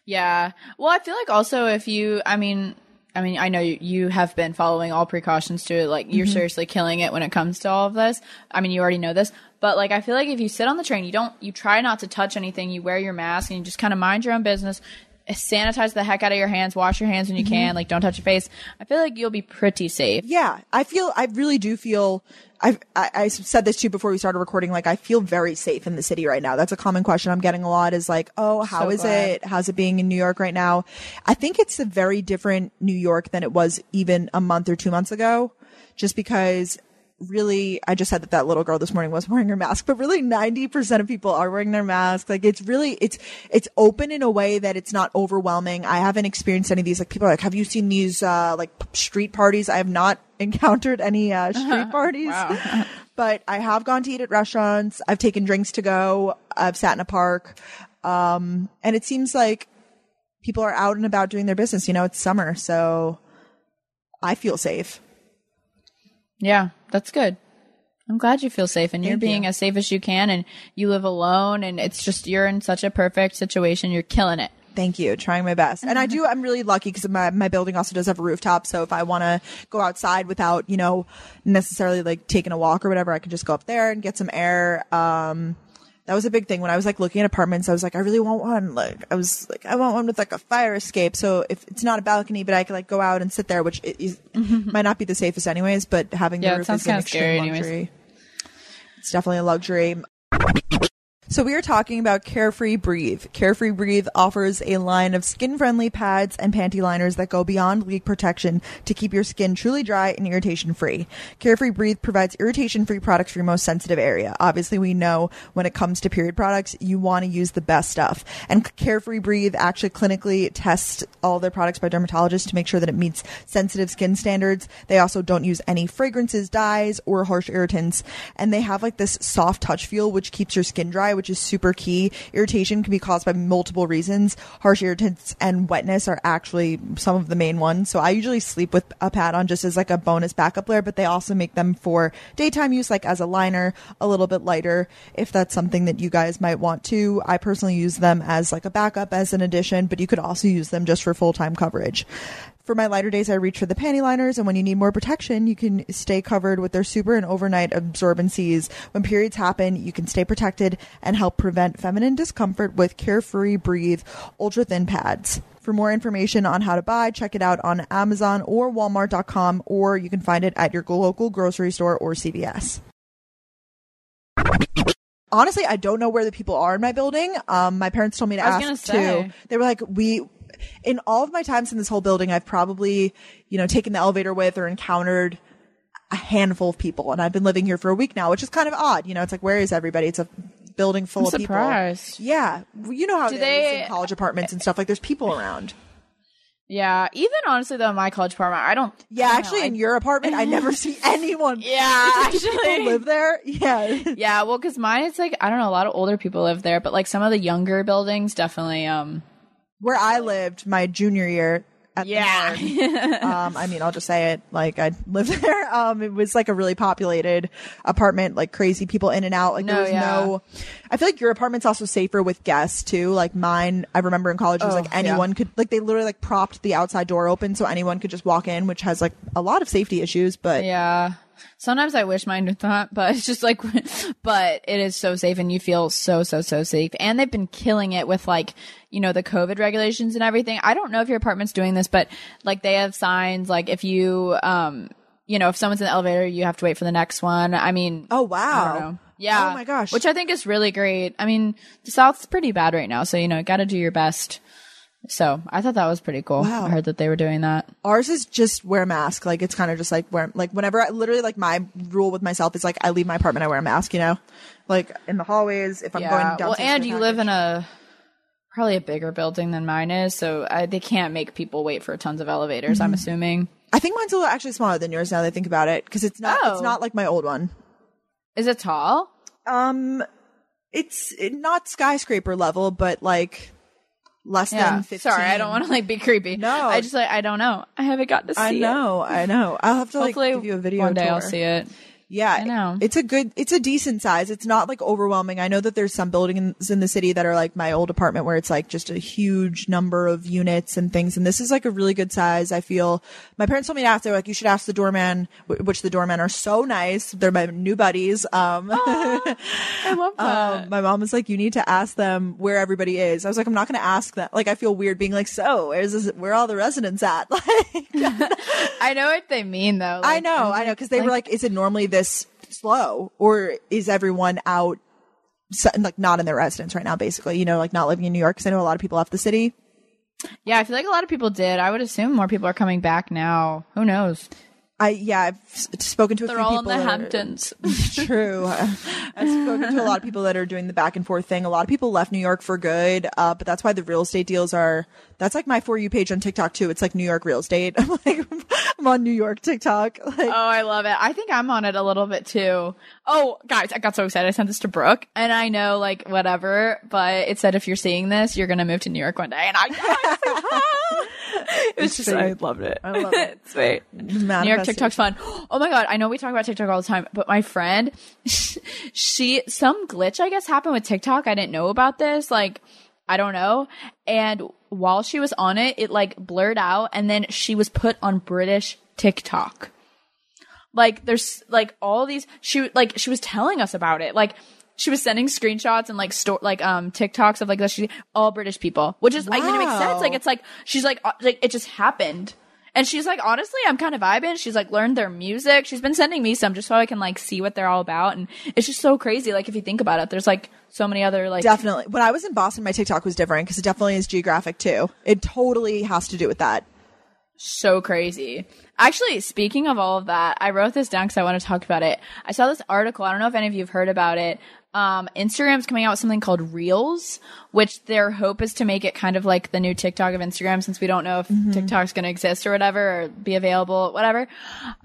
Yeah. Well, I feel like also if you, I mean, I mean, I know you, you have been following all precautions to it. Like you're Mm-hmm. seriously killing it when it comes to all of this. I mean, you already know this, but like I feel like if you sit on the train, you don't, you try not to touch anything. You wear your mask and you just kind of mind your own business. Sanitize the heck out of your hands. Wash your hands when you Mm-hmm. can. Like don't touch your face. I feel like you'll be pretty safe. Yeah, I feel, I really do feel, I've, I, I said this too before we started recording, like I feel very safe in the city right now. That's a common question I'm getting a lot is like, oh, how So is glad. it? How's it being in New York right now? I think it's a very different New York than it was even a month or two months ago, just because really, I just said that that little girl this morning was wearing her mask, but really 90% of people are wearing their mask. Like it's really, it's, it's open in a way that it's not overwhelming. I haven't experienced any of these. Like people are like, have you seen these, uh, like street parties? I have not encountered any, uh, street parties, but I have gone to eat at restaurants. I've taken drinks to go. I've sat in a park. Um, and it seems like people are out and about doing their business. You know, it's summer, so I feel safe. Yeah, that's good. I'm glad you feel safe and you're being you. as safe as you can and you live alone and it's just you're in such a perfect situation. You're killing it. Thank you. Trying my best. And I do, I'm really lucky because my, my building also does have a rooftop. So if I want to go outside without, you know, necessarily like taking a walk or whatever, I can just go up there and get some air. Um, that was a big thing when I was like looking at apartments. I was like, I really want one. Like, I was like, I want one with like a fire escape. So if it's not a balcony, but I could like go out and sit there, which is, mm-hmm. might not be the safest anyways, but having the Yeah, it roof is an extreme scary anyways. luxury. It's definitely a luxury. So we are talking about Carefree Breathe. Carefree Breathe offers a line of skin-friendly pads and panty liners that go beyond leak protection to keep your skin truly dry and irritation-free. Carefree Breathe provides irritation-free products for your most sensitive area. Obviously, we know when it comes to period products, you want to use the best stuff. And Carefree Breathe actually clinically tests all their products by dermatologists to make sure that it meets sensitive skin standards. They also don't use any fragrances, dyes, or harsh irritants. And they have like this soft touch feel, which keeps your skin dry, which is super key. Irritation can be caused by multiple reasons. Harsh irritants and wetness are actually some of the main ones. So I usually sleep with a pad on just as like a bonus backup layer, but they also make them for daytime use, like as a liner, a little bit lighter, if that's something that you guys might want to. I personally use them as like a backup, as an addition, but you could also use them just for full time coverage. For my lighter days, I reach for the panty liners, and when you need more protection, you can stay covered with their super and overnight absorbencies. When periods happen, you can stay protected and help prevent feminine discomfort with Carefree Breathe Ultra Thin Pads. For more information on how to buy, check it out on Amazon or Walmart.com, or you can find it at your local grocery store or CVS. Honestly, I don't know where the people are in my building. Um, my parents told me to ask too. They were like, we, in all of my times in this whole building, I've probably, you know, taken the elevator with or encountered a handful of people. And I've been living here for a week now, which is kind of odd. You know, it's like, where is everybody? It's a building full I'm of people. surprised. Yeah. You know how Do it is they- in college apartments and stuff. Like there's people around. Yeah, even honestly though, in my college apartment, I don't. Yeah. I don't Actually, know, in I- your apartment, I never see anyone. Yeah, actually. people live there. Yeah. Yeah, well, because mine, it's like I don't know, a lot of older people live there, but like some of the younger buildings, definitely, um, Where I lived my junior year at Yeah. um, I mean, I'll just say it. Like I lived there. Um, it was like a really populated apartment, like crazy people in and out. Like No, there was yeah. no. I feel like your apartment's also safer with guests too. Like mine, I remember in college it was Oh, like anyone yeah. could like they literally like propped the outside door open so anyone could just walk in, which has like a lot of safety issues. But Yeah. Sometimes I wish mine did not, but it's just like, but it is so safe and you feel so, so, so safe. And they've been killing it with like, you know, the COVID regulations and everything. I don't know if your apartment's doing this, but like they have signs like if you, um, you know, if someone's in the elevator, you have to wait for the next one. I mean, oh wow. Yeah. Oh my gosh. Which I think is really great. I mean, the South's pretty bad right now, so you know, got to do your best. So I thought that was pretty cool. Wow. I heard that they were doing that. Ours is just wear a mask. Like it's kind of just like wear like whenever I literally like my rule with myself is like I leave my apartment I wear a mask. You know, like in the hallways if I'm going down. well, and you live in a probably a bigger building than mine is, so I, they can't make people wait for tons of elevators. Mm-hmm. I'm assuming. I think mine's a little actually smaller than yours now that I think about it because it's not Oh. it's not like my old one. Is it tall? Um, it's it, not skyscraper level, but like less Yeah. than 15. Sorry, I don't want to like be creepy. No. I just like I don't know. I haven't got to see I it. know, I know. I'll have to like Hopefully, give you a video. one day I'll see it. Yeah, I know. It's a good, it's a decent size. It's not like overwhelming. I know that there's some buildings in the city that are like my old apartment where it's like just a huge number of units and things. And this is like a really good size. I feel my parents told me to ask, they're like, you should ask the doorman, which the doormen are so nice. They're my new buddies. Um, I love that. um, my mom was like, you need to ask them where everybody is. I was like, I'm not going to ask them. Like, I feel weird being like, so where's this, where are all the residents at? Like, I know what they mean though. I Like, know, I'm I know, because they were like, "Is it normally this slow, or is everyone out, like not in their residence right now? Basically, you know, like not living in New York." Because I know a lot of people left the city. Yeah, I feel like a lot of people did. I would assume more people are coming back now. Who knows? I yeah, I've spoken to a They're few all in the that are- Hamptons. True. I've spoken to a lot of people that are doing the back and forth thing. A lot of people left New York for good, uh, but that's why the real estate deals are. That's like my for you page on TikTok too. It's like New York real estate. I'm like, I'm on New York TikTok. Like, Oh, I love it. I think I'm on it a little bit too. Oh, guys, I got so excited. I sent this to Brooke, and I know, like, whatever, but it said if you're seeing this, you're gonna move to New York one day, and I, I was like, it was just, sweet. I loved it. I love it. it's sweet. New York. TikTok's fun. Oh my god, I know we talk about TikTok all the time, but my friend, she some glitch I guess happened with TikTok. I didn't know about this. Like, I don't know. And while she was on it, it like blurred out, and then she was put on British TikTok. Like, there's like all these. She like she was telling us about it. Like. She was sending screenshots and like store like um TikToks of like that. She all British people, which is I mean it makes sense. Like it's like she's like uh, like it just happened. And she's like, honestly, I'm kind of vibing. She's like learned their music. She's been sending me some just so I can like see what they're all about. And it's just so crazy. Like if you think about it, there's like so many other like Definitely. When I was in Boston, my TikTok was different because it definitely is geographic too. It totally has to do with that. so crazy. Actually, speaking of all of that, I wrote this down because I want to talk about it. I saw this article. I don't know if any of you have heard about it. Um, Instagram's coming out with something called Reels, which their hope is to make it kind of like the new TikTok of Instagram, since we don't know if TikTok's going to exist or whatever, or be available, whatever.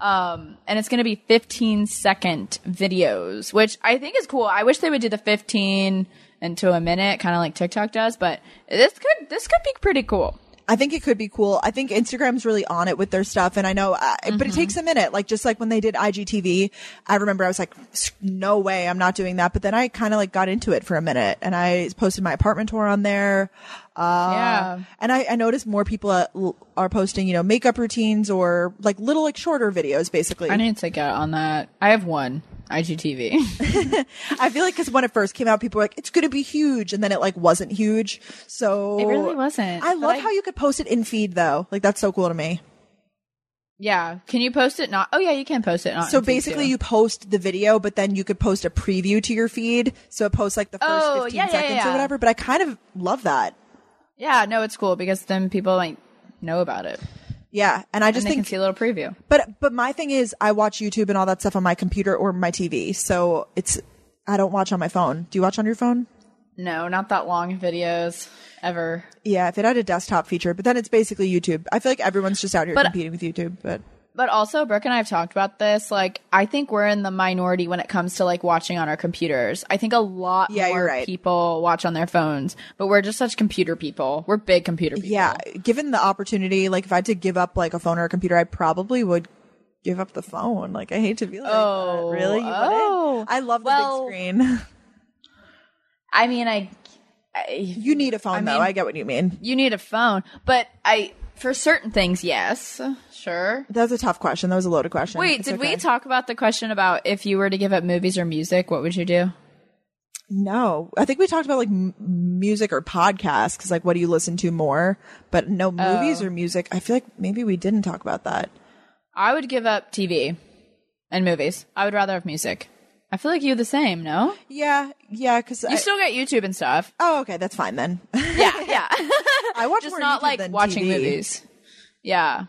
Um, and it's going to be 15 second videos, which I think is cool. I wish they would do the 15 into a minute, kind of like TikTok does, but this could this could be pretty cool. I think it could be cool. I think Instagram's really on it with their stuff. And I know, uh, but it takes a minute. Like, just like when they did IGTV, I remember I was like, no way, I'm not doing that. But then I kind of like got into it for a minute and I posted my apartment tour on there. Uh, Yeah. And I, I noticed more people uh, l- are posting, you know, makeup routines or like little, like shorter videos, basically. I need to get on that. I have one IGTV. I feel like because when it first came out, people were like, it's going to be huge. And then it like wasn't huge. So It really wasn't, I love I- how you could post it in feed though. Like, that's so cool to me. yeah, can you post it? Not. Oh yeah, you can post it. Not So basically, you post the video, but then you could post a preview to your feed. So it posts like the first Oh, 15 yeah, yeah, seconds yeah. or whatever. But I kind of love that. Yeah, no, it's cool because then people like know about it Yeah, and I and just can think, see a little preview. but but my thing is, I watch YouTube and all that stuff on my computer or my TV. So it's I don't watch on my phone. Do you watch on your phone? No, not that long videos ever. Yeah, if it had a desktop feature, but then it's basically YouTube. I feel like everyone's just out here But- competing with YouTube. But But also, Brooke and I have talked about this. Like, I think we're in the minority when it comes to like watching on our computers. I think a lot Yeah, more right. people watch on their phones, but we're just such computer people. We're big computer people. Yeah, given the opportunity, like if I had to give up like a phone or a computer, I probably would give up the phone. Like I hate to be like, Oh, that. really? You oh. wouldn't? I love the Well- big screen. I mean, I, I you need a phone I though. mean- I get what you mean. you need a phone, but I for certain things, yes, sure. That was a tough question. That was a loaded question. Wait, It's did we talk about the question about if you were to give up movies or music, what would you do? No, I think we talked about like m- music or podcasts because like what do you listen to more? But no oh. movies Oh. or music. I feel like maybe we didn't talk about that. I would give up TV and movies. I would rather have music. I feel like you the same, no? Yeah, yeah, because You still get YouTube and stuff. oh, okay, that's fine then. Yeah, yeah. I watch Just more not YouTube like than watching TV. movies. Yeah.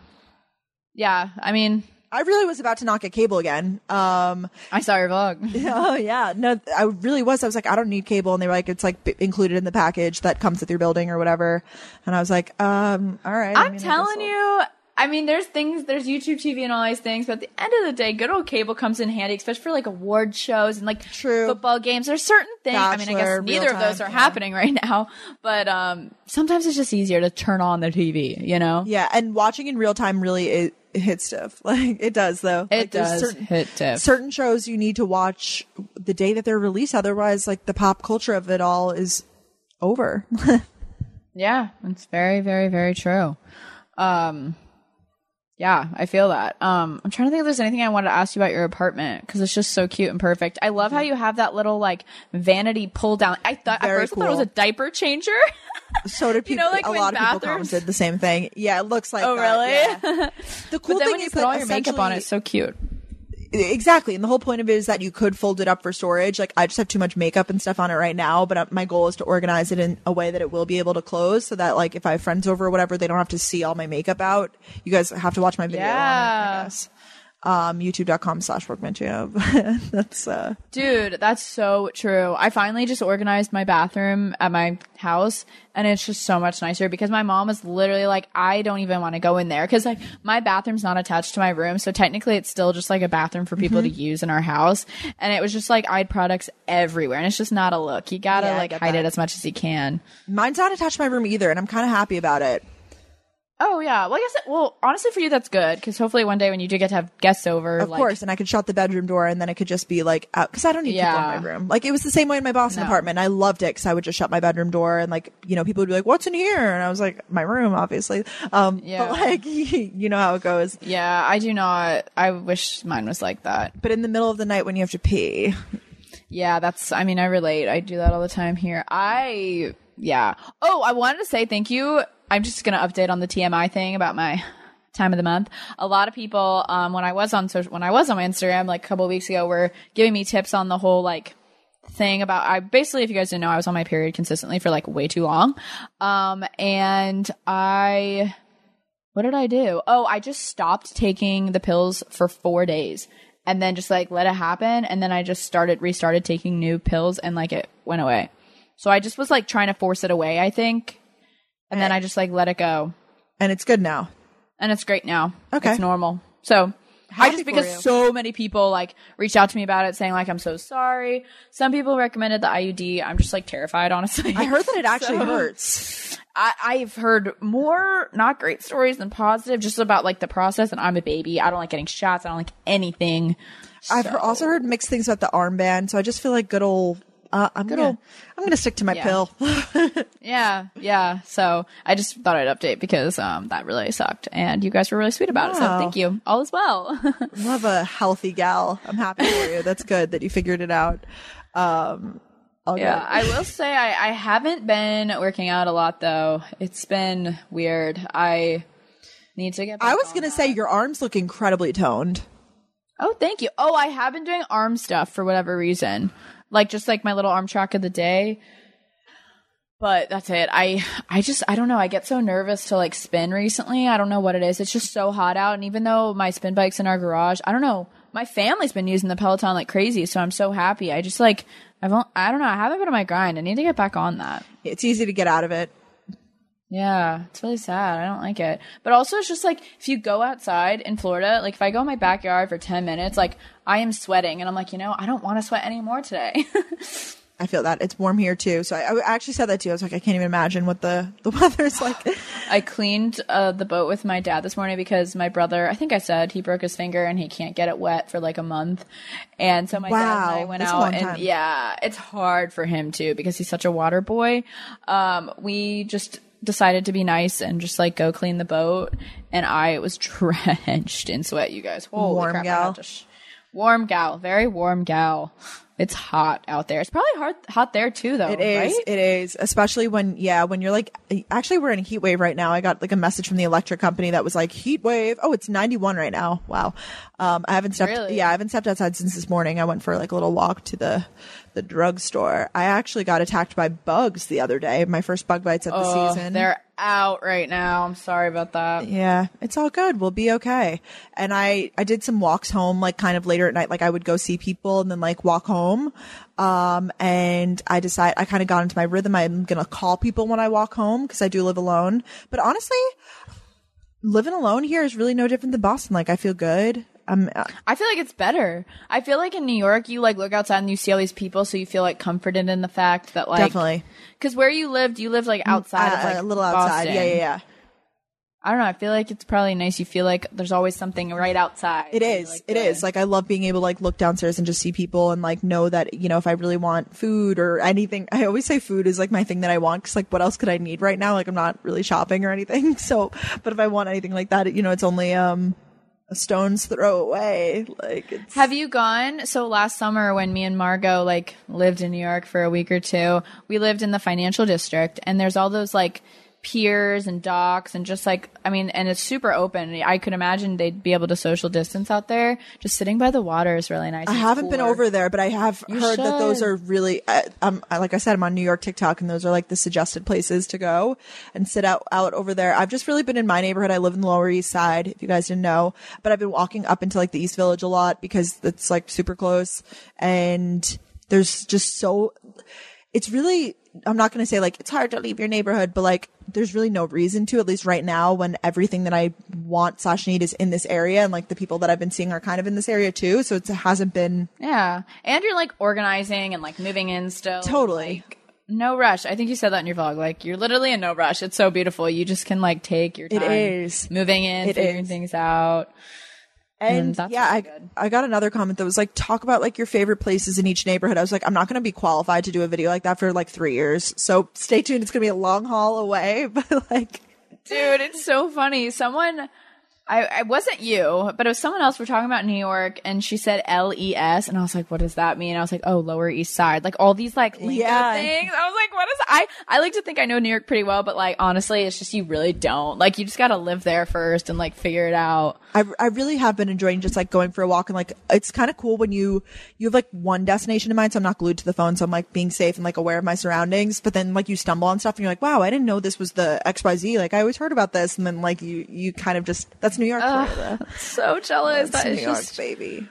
Yeah, I mean, I really was about to not get cable again. Um, I saw your vlog. oh yeah, no, I really was. I was like, I don't need cable, and they were like, it's like b- included in the package that comes with your building or whatever. And I was like, um, all right. I I'm mean, telling you, I mean, there's things, there's YouTube TV and all these things, but at the end of the day, good old cable comes in handy, especially for like award shows and like True. football games. There's certain things. I mean, I guess neither of those are yeah. happening right now, but um, sometimes it's just easier to turn on the TV. You know? Yeah, and watching in real time really it, it hits stiff. Like it does though. It like, does certain, hit diff. Certain shows you need to watch the day that they're released. Otherwise, like the pop culture of it all is over. Yeah, it's very, very, very true. Um, yeah, I feel that. Um, I'm trying to think if there's anything I wanted to ask you about your apartment because it's just so cute and perfect. I love how you have that little like vanity pull down. I thought Very at first I thought it was a diaper changer. so did You people. know, like a lot of people bathrooms- commented the same thing. Yeah, it looks like. Oh, that, really? yeah. The cool but thing when you is put all your makeup on it's so cute. Exactly. And the whole point of it is that you could fold it up for storage. Like I just have too much makeup and stuff on it right now, but uh, my goal is to organize it in a way that it will be able to close so that like if I have friends over or whatever, they don't have to see all my makeup out. You guys have to watch my video. on it, Yeah. I guess. Um, youtube.com slash workmanship. That's, uh, Dude, that's so true. I finally just organized my bathroom at my house and it's just so much nicer because my mom is literally like, I don't even want to go in there because like my bathroom's not attached to my room. So technically it's still just like a bathroom for people Mm-hmm. to use in our house. And it was just like I'd products everywhere and it's just not a look. You gotta Yeah, like hide that. it as much as you can. mine's not attached to my room either. And I'm kind of happy about it. Oh yeah. Well, I guess, It, well, honestly for you, that's good because hopefully one day when you do get to have guests over, Of like, course. And I could shut the bedroom door and then it could just be like out cause I don't need people Yeah. in my room. Like it was the same way in my Boston No. apartment. I loved it cause I would just shut my bedroom door and like, you know, people would be like, what's in here? And I was like, my room, obviously. Um, Yeah. but like, you know how it goes. yeah, I do not. I wish mine was like that. But in the middle of the night when you have to pee, Yeah, that's, I mean, I relate. I do that all the time here. I, yeah. Oh, I wanted to say thank you. I'm just going to update on the TMI thing about my time of the month. A lot of people, um, when I was on social, when I was on my Instagram, like a couple weeks ago, were giving me tips on the whole, like, thing about I basically if you guys didn't know I was on my period consistently for like way too long. Um and I what did I do? Oh, I just stopped taking the pills for 4 days and then just like let it happen and then I just started restarted taking new pills and like it went away. So I just was like trying to force it away, I think. And then I just like let it go. and it's good now. And it's great now. Okay. It's normal. So I just because you. so many people like reached out to me about it saying like I'm so sorry. Some people recommended the IUD. I'm just like terrified, honestly. I heard that it actually So- hurts. I, I've heard more not great stories than positive, just about like the process. And I'm a baby. I don't like getting shots. I don't like anything. I've also heard mixed things about the armband, so I just feel like good old. Uh, I'm gonna, old- I'm gonna stick to my Yeah. pill. Yeah, yeah. So I just thought I'd update because um, that really sucked, and you guys were really sweet about it. So thank you. All is well. Love a healthy gal. I'm happy for you. That's good that you figured it out. Um, Yeah. I will say I, I haven't been working out a lot though. It's been weird. I need to get. Back I was on gonna that. say your arms look incredibly toned. Oh, thank you. Oh, I have been doing arm stuff for whatever reason, like just like my little arm track of the day. But that's it. I I just I don't know. I get so nervous to like spin recently. I don't know what it is. It's just so hot out, and even though my spin bike's in our garage, I don't know. My family's been using the Peloton like crazy, so I'm so happy. I just like I've I don't know. I haven't been on my grind. I need to get back on that. It's easy to get out of it. Yeah, it's really sad. I don't like it. But also, it's just like if you go outside in Florida, like if I go in my backyard for 10 minutes, like I am sweating and I'm like, you know, I don't want to sweat anymore today. I feel that it's warm here too. So I, I actually said that too. I was like, I can't even imagine what the the weather's like. I cleaned uh, the boat with my dad this morning because my brother, I think I said he broke his finger and he can't get it wet for like a month. And so my dad and I went out and yeah, it's hard for him too because he's such a water boy. Um, we just decided to be nice and just like go clean the boat and I was drenched in sweat, you guys. Holy Warm crap, gal. sh- warm gal, very warm gal. It's hot out there. It's probably hot hot there too though, It is. right? It is. Especially when, yeah, when you're like, actually, we're in a heat wave right now. I got like a message from the electric company that was like, heat wave. Oh, it's 91 right now. Wow. Um, I haven't stepped, Really? yeah, I haven't stepped outside since this morning. I went for like a little walk to the, the drugstore. I actually got attacked by bugs the other day. My first bug bites of the Oh, season. They're out right now. I'm sorry about that. Yeah, it's all good. We'll be okay. And I, I did some walks home, like kind of later at night. Like I would go see people and then like walk home. Um, and I decide, I kind of got into my rhythm. I'm going to call people when I walk home because I do live alone. But honestly, living alone here is really no different than Boston. Like I feel good. I'm, uh, I feel like it's better. I feel like in New York, you like look outside and you see all these people, so you feel like comforted in the fact that like Definitely. Because where you lived, you lived like outside of uh, like a little outside. Boston. Yeah, yeah, yeah. I don't know. I feel like it's probably nice. You feel like there's always something right outside. It is. like, It is. Like I love being able to like look downstairs and just see people and like know that you know if I really want food or anything. I always say food is like my thing that I want because like what else could I need right now? Like I'm not really shopping or anything. So, but if I want anything like that, you know, it's only um a stone's throw away. Like it's Have you gone? So last summer when me and Margot like lived in New York for a week or two, we lived in the financial district and there's all those like piers and docks and just like I mean and it's super open. I could imagine they'd be able to social distance out there. Just sitting by the water is really nice. I haven't been over there, but I have You heard that those are really. Uh, um, I- like I said, I'm on New York TikTok, and those are like the suggested places to go and sit out out over there. I've just really been in my neighborhood. I live in the Lower East Side, if you guys didn't know, but I've been walking up into like the East Village a lot because it's like super close, and there's just so. It's really. I'm not going to say like it's hard to leave your neighborhood, but like there's really no reason to, at least right now, when everything that I want slash need is in this area, and like the people that I've been seeing are kind of in this area too. So it's, it hasn't been Yeah. And you're like organizing and like moving in still. Totally. Like, no rush. I think you said that in your vlog. Like you're literally in no rush. It's so beautiful. You just can like take your It time. is. moving in, It figuring is. things out. And that's yeah, I, good. I got another comment that was like, talk about like your favorite places in each neighborhood. I was like, I'm not going to be qualified to do a video like that for like three years. So stay tuned. It's going to be a long haul away, but like, Dude, it's so funny. Someone, I, I wasn't you, but it was someone else. We're talking about New York, and she said L E S, and I was like, "What does that mean?" I was like, "Oh, Lower East Side." Like all these like lingo Yeah. things. I was like, "What is?" I I like to think I know New York pretty well, but like honestly, it's just you really don't. Like you just got to live there first and like figure it out. I, I really have been enjoying just like going for a walk and like it's kind of cool when you you have like one destination in mind so i'm not glued to the phone so i'm like being safe and like aware of my surroundings but then like you stumble on stuff and you're like wow i didn't know this was the xyz like i always heard about this and then like you you kind of just that's new york for you, though. So jealous. That's That new is york baby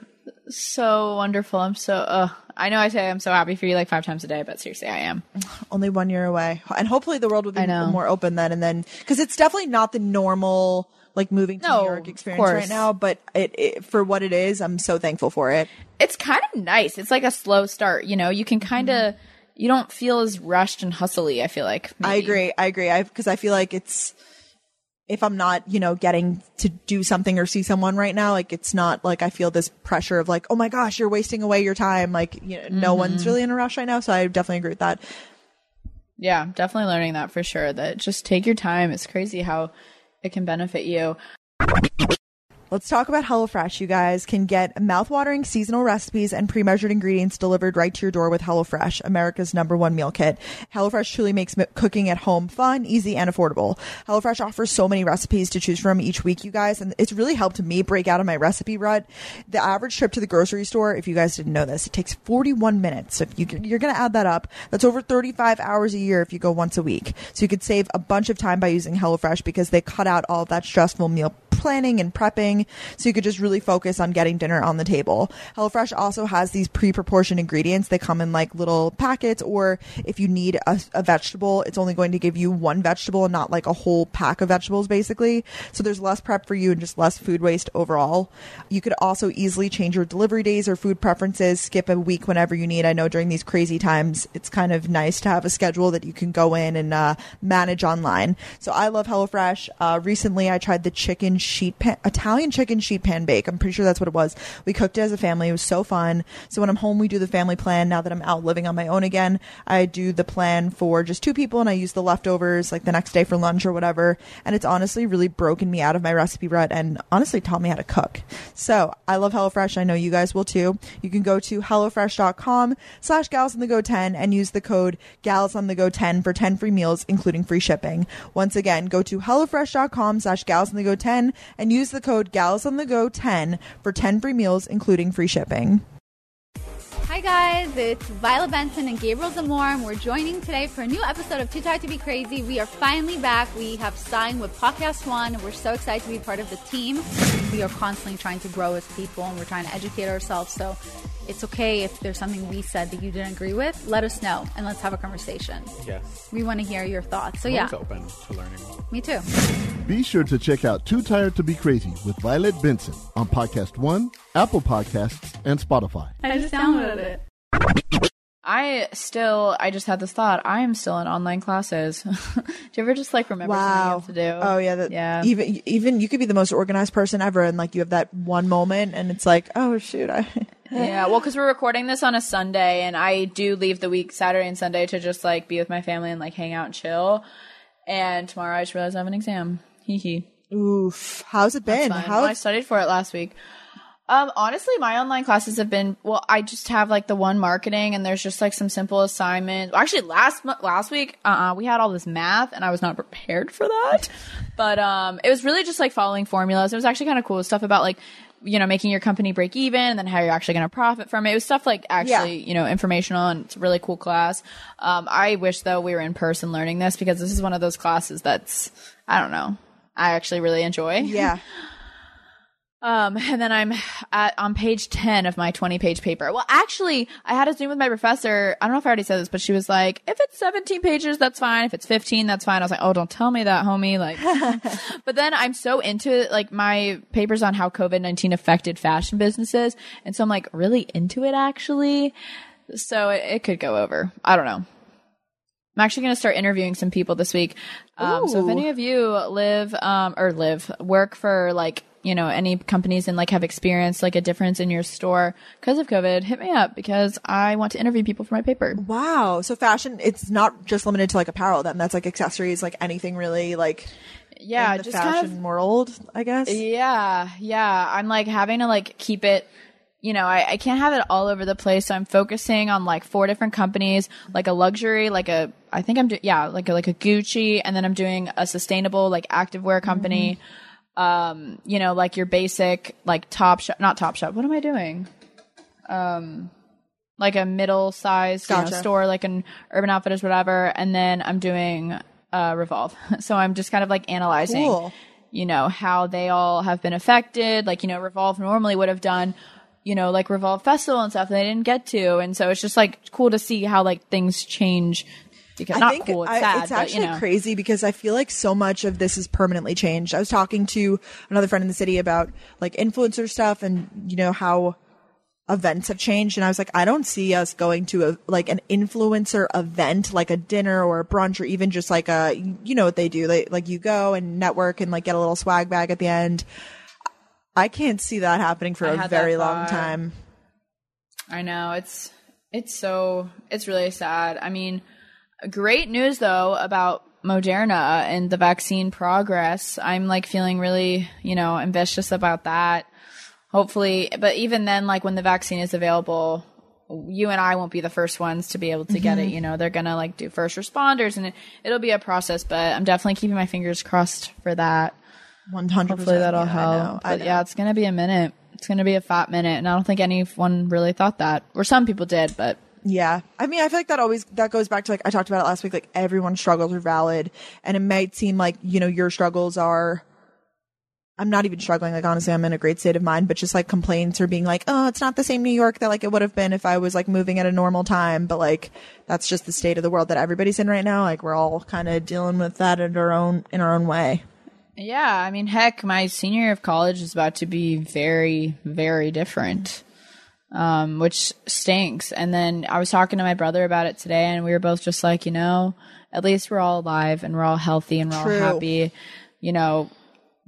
so wonderful. I'm so. Uh, I know I say I'm so happy for you like five times a day, but seriously, I am. only one year away and hopefully the world will be more open then and then because it's definitely not the normal like moving to No, new york experience right now but it, it for what it is i'm so thankful for it it's kind of nice. It's like a slow start, you know. You can kind of you don't feel as rushed and hustly. I feel like i agree i agree i because i feel like it's if i'm not you know getting to do something or see someone right now like it's not like i feel this pressure of like oh my gosh you're wasting away your time like you know no Mm-hmm. one's really in a rush right now so i definitely agree with that Yeah, definitely learning that for sure. That just take your time. It's crazy how it can benefit you. Let's talk about HelloFresh. You guys can get mouthwatering seasonal recipes and pre-measured ingredients delivered right to your door with HelloFresh, America's number one meal kit. HelloFresh truly makes cooking at home fun, easy, and affordable. HelloFresh offers so many recipes to choose from each week, you guys, and it's really helped me break out of my recipe rut. The average trip to the grocery store, if you guys didn't know this, it takes 41 minutes. So if you, you're going to add that up, that's over 35 hours a year if you go once a week. So you could save a bunch of time by using HelloFresh because they cut out all that stressful meal planning and prepping so you could just really focus on getting dinner on the table. HelloFresh also has these pre-proportioned ingredients. They come in like little packets or if you need a, a vegetable, it's only going to give you one vegetable and not like a whole pack of vegetables basically. So there's less prep for you and just less food waste overall. You could also easily change your delivery days or food preferences, skip a week whenever you need. I know during these crazy times, it's kind of nice to have a schedule that you can go in and uh, manage online. So I love HelloFresh. Uh, recently, I tried the chicken sheet pan, Italian chicken sheet pan bake. I'm pretty sure that's what it was. We cooked it as a family. It was so fun. So when I'm home, we do the family plan. Now that I'm out living on my own again, I do the plan for just two people and I use the leftovers like the next day for lunch or whatever. And it's honestly really broken me out of my recipe rut and honestly taught me how to cook. So I love HelloFresh. I know you guys will too. You can go to HelloFresh.com slash gals on the go 10 and use the code gals on the go 10 for 10 free meals, including free shipping. Once again, go to HelloFresh.com slash gals on the go 10 and use the code gals on the go 10 for 10 free meals, including free shipping. Hi guys, it's Violet Benson and Gabriel Zamora, and we're joining today for a new episode of Too Tired to Be Crazy. We are finally back. We have signed with Podcast One, and we're so excited to be part of the team. We are constantly trying to grow as people, and we're trying to educate ourselves. So it's okay if there's something we said that you didn't agree with. Let us know, and let's have a conversation. Yes. We want to hear your thoughts. So I'm yeah, open to learning. me too. Be sure to check out Too Tired to Be Crazy with Violet Benson on Podcast One, Apple Podcasts, and Spotify. I just downloaded it. I still, I just had this thought. I am still in online classes. do you ever just like remember something you have to do? Oh yeah, that, yeah. Even even you could be the most organized person ever, and like you have that one moment, and it's like, oh shoot, I. Yeah, well, because we're recording this on a Sunday, and I do leave the week Saturday and Sunday to just like be with my family and like hang out and chill. And tomorrow I just realized I have an exam. Hee hee. Oof. How's it been? How? Well, I studied for it last week. Um, honestly, my online classes have been well. I just have like the one marketing, and there's just like some simple assignments. Actually, last last week, uh, uh we had all this math, and I was not prepared for that. but um, it was really just like following formulas. It was actually kind of cool stuff about like you know making your company break even, and then how you're actually going to profit from it. It was stuff like actually you know informational, and it's a really cool class. Um, I wish though we were in person learning this because this is one of those classes that's I don't know. I actually really enjoy. yeah. Um, and then I'm at on page 10 of my 20 page paper. Well, actually, I had a Zoom with my professor. I don't know if I already said this, but she was like, if it's 17 pages, that's fine. If it's 15, that's fine. I was like, oh, don't tell me that, homie. Like, but then I'm so into it. Like, my papers on how COVID 19 affected fashion businesses. And so I'm like really into it, actually. So it, it could go over. I don't know. I'm actually going to start interviewing some people this week. Um, so if any of you live, um, or live, work for like, you know, any companies and like have experienced like a difference in your store because of COVID, hit me up because I want to interview people for my paper. Wow. So fashion, it's not just limited to like apparel. Then that's like accessories, like anything really, like Yeah, just fashion kind of world, I guess. Yeah, yeah. I'm like having to like keep it, you know, I, I can't have it all over the place. So I'm focusing on like four different companies, like a luxury, like a, I think I'm, do- yeah, like a, like a Gucci. And then I'm doing a sustainable, like activewear company. Mm-hmm. Um, you know, like your basic, like Topshop, not Topshop. What am I doing? Um, like a middle sized you know, store, like an Urban Outfitters, whatever. And then I'm doing, uh, Revolve. so I'm just kind of like analyzing Cool. you know, how they all have been affected. Like, you know, Revolve normally would have done, you know, like Revolve Festival and stuff, and they didn't get to. And so it's just like cool to see how like things change. I think cool, it's I- sad, it's but actually you know. crazy because I feel like so much of this is permanently changed. I was talking to another friend in the city about like influencer stuff and you know how events have changed and I was like I don't see us going to a like an influencer event like a dinner or a brunch or even just like a you know what they do they like you go and network and like get a little swag bag at the end. I can't see that happening for I a very long time. I know it's it's so it's really sad. I mean, great news though about Moderna and the vaccine progress. I'm like feeling really, you know, ambitious about that. Hopefully, but even then like when the vaccine is available, you and I won't be the first ones to be able to get it, you know. They're going to like do first responders and it, it'll be a process, but I'm definitely keeping my fingers crossed for that. One hundred Hopefully that'll help. But yeah, it's gonna be a minute. It's gonna be a fat minute, and I don't think anyone really thought that, or some people did, but Yeah. I mean, I feel like that always, that goes back to like, I talked about it last week, like everyone's struggles are valid and it might seem like, you know, your struggles are I'm not even struggling. Like honestly, I'm in a great state of mind, but just like complaints or being like, oh, it's not the same New York that like it would have been if I was like moving at a normal time. But like that's just the state of the world that everybody's in right now. Like we're all kind of dealing with that in our own in our own way. Yeah, I mean, heck, my senior year of college is about to be very, very different, um, which stinks. And then I was talking to my brother about it today, and we were both just like, you know, at least we're all alive and we're all healthy and we're True. all happy. You know,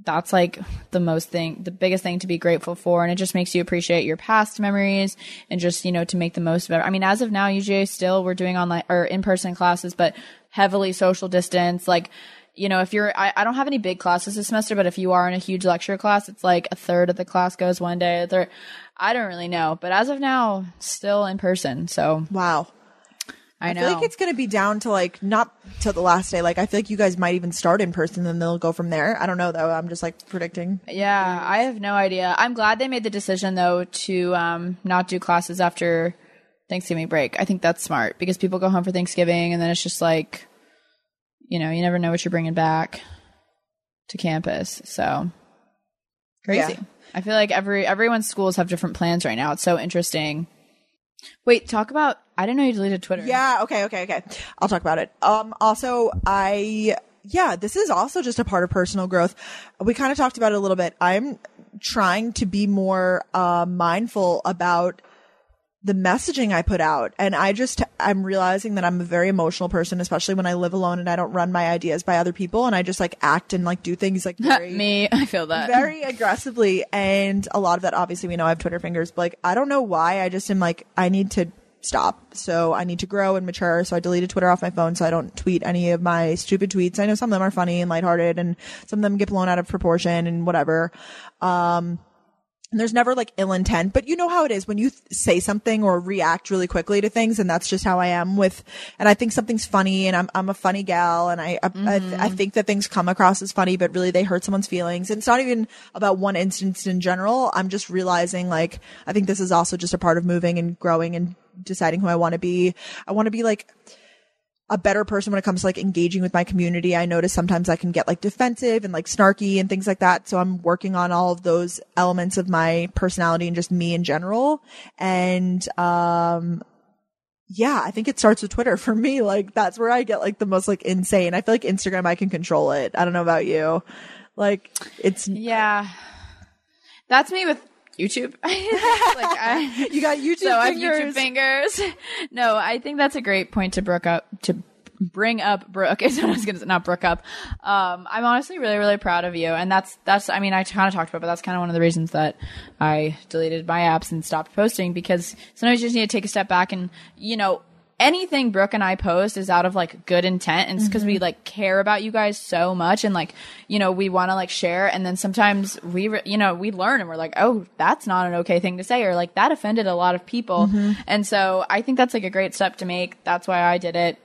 that's like the most thing, the biggest thing to be grateful for. And it just makes you appreciate your past memories and just, you know, to make the most of it. I mean, as of now, UGA still, we're doing online or in person classes, but heavily social distance. Like, you know, if you're, I, I don't have any big classes this semester, but if you are in a huge lecture class, it's like a third of the class goes one day, a third. I don't really know. But as of now, still in person. So, Wow. I I know. feel like it's going to be down to like not till the last day. Like I feel like you guys might even start in person, then they'll go from there. I don't know though. I'm just like predicting. Yeah, I have no idea. I'm glad they made the decision though to um, not do classes after Thanksgiving break. I think that's smart because people go home for Thanksgiving and then it's just like, you know, you never know what you're bringing back to campus. So crazy. Yeah. I feel like every everyone's schools have different plans right now. It's so interesting. Wait, talk about. I didn't know you deleted Twitter. Yeah. Okay. Okay. Okay. I'll talk about it. Um. Also, I yeah, this is also just a part of personal growth. We kind of talked about it a little bit. I'm trying to be more uh, mindful about the messaging I put out. And I just, I'm realizing that I'm a very emotional person, especially when I live alone and I don't run my ideas by other people. And I just like act and like do things like very, Me, I feel that. very aggressively. And a lot of that, obviously, we know I have Twitter fingers, but like, I don't know why. I just am like, I need to stop. So I need to grow and mature. So I deleted Twitter off my phone so I don't tweet any of my stupid tweets. I know some of them are funny and lighthearted and some of them get blown out of proportion and whatever. Um, and there's never like ill intent, but you know how it is when you th- say something or react really quickly to things. And that's just how I am with, and I think something's funny and I'm, I'm a funny gal and I, I, I, I mm-hmm. think that things come across as funny, but really they hurt someone's feelings. And it's not even about one instance in general. I'm just realizing like, I think this is also just a part of moving and growing and deciding who I want to be. I want to be like, a better person when it comes to like engaging with my community. I notice sometimes I can get like defensive and like snarky and things like that. So I'm working on all of those elements of my personality and just me in general. And, um, yeah, I think it starts with Twitter for me. Like that's where I get like the most like insane. I feel like Instagram, I can control it. I don't know about you. Like it's, Yeah. That's me with YouTube. like I you got YouTube fingers. so I have. YouTube fingers. No, I think that's a great point to Brooke up to bring up Brooke. Is what I was gonna say, not Brooke up. Um, I'm honestly really, really proud of you, and that's that's. I mean, I kind of talked about, it, but that's kind of one of the reasons that I deleted my apps and stopped posting because sometimes you just need to take a step back and you know. Anything Brooke and I post is out of like good intent and it's because we like care about you guys so much and like, you know, we want to like share. And then sometimes we, re- you know, we learn and we're like, oh, that's not an okay thing to say or like that offended a lot of people. And so I think that's like a great step to make. That's why I did it.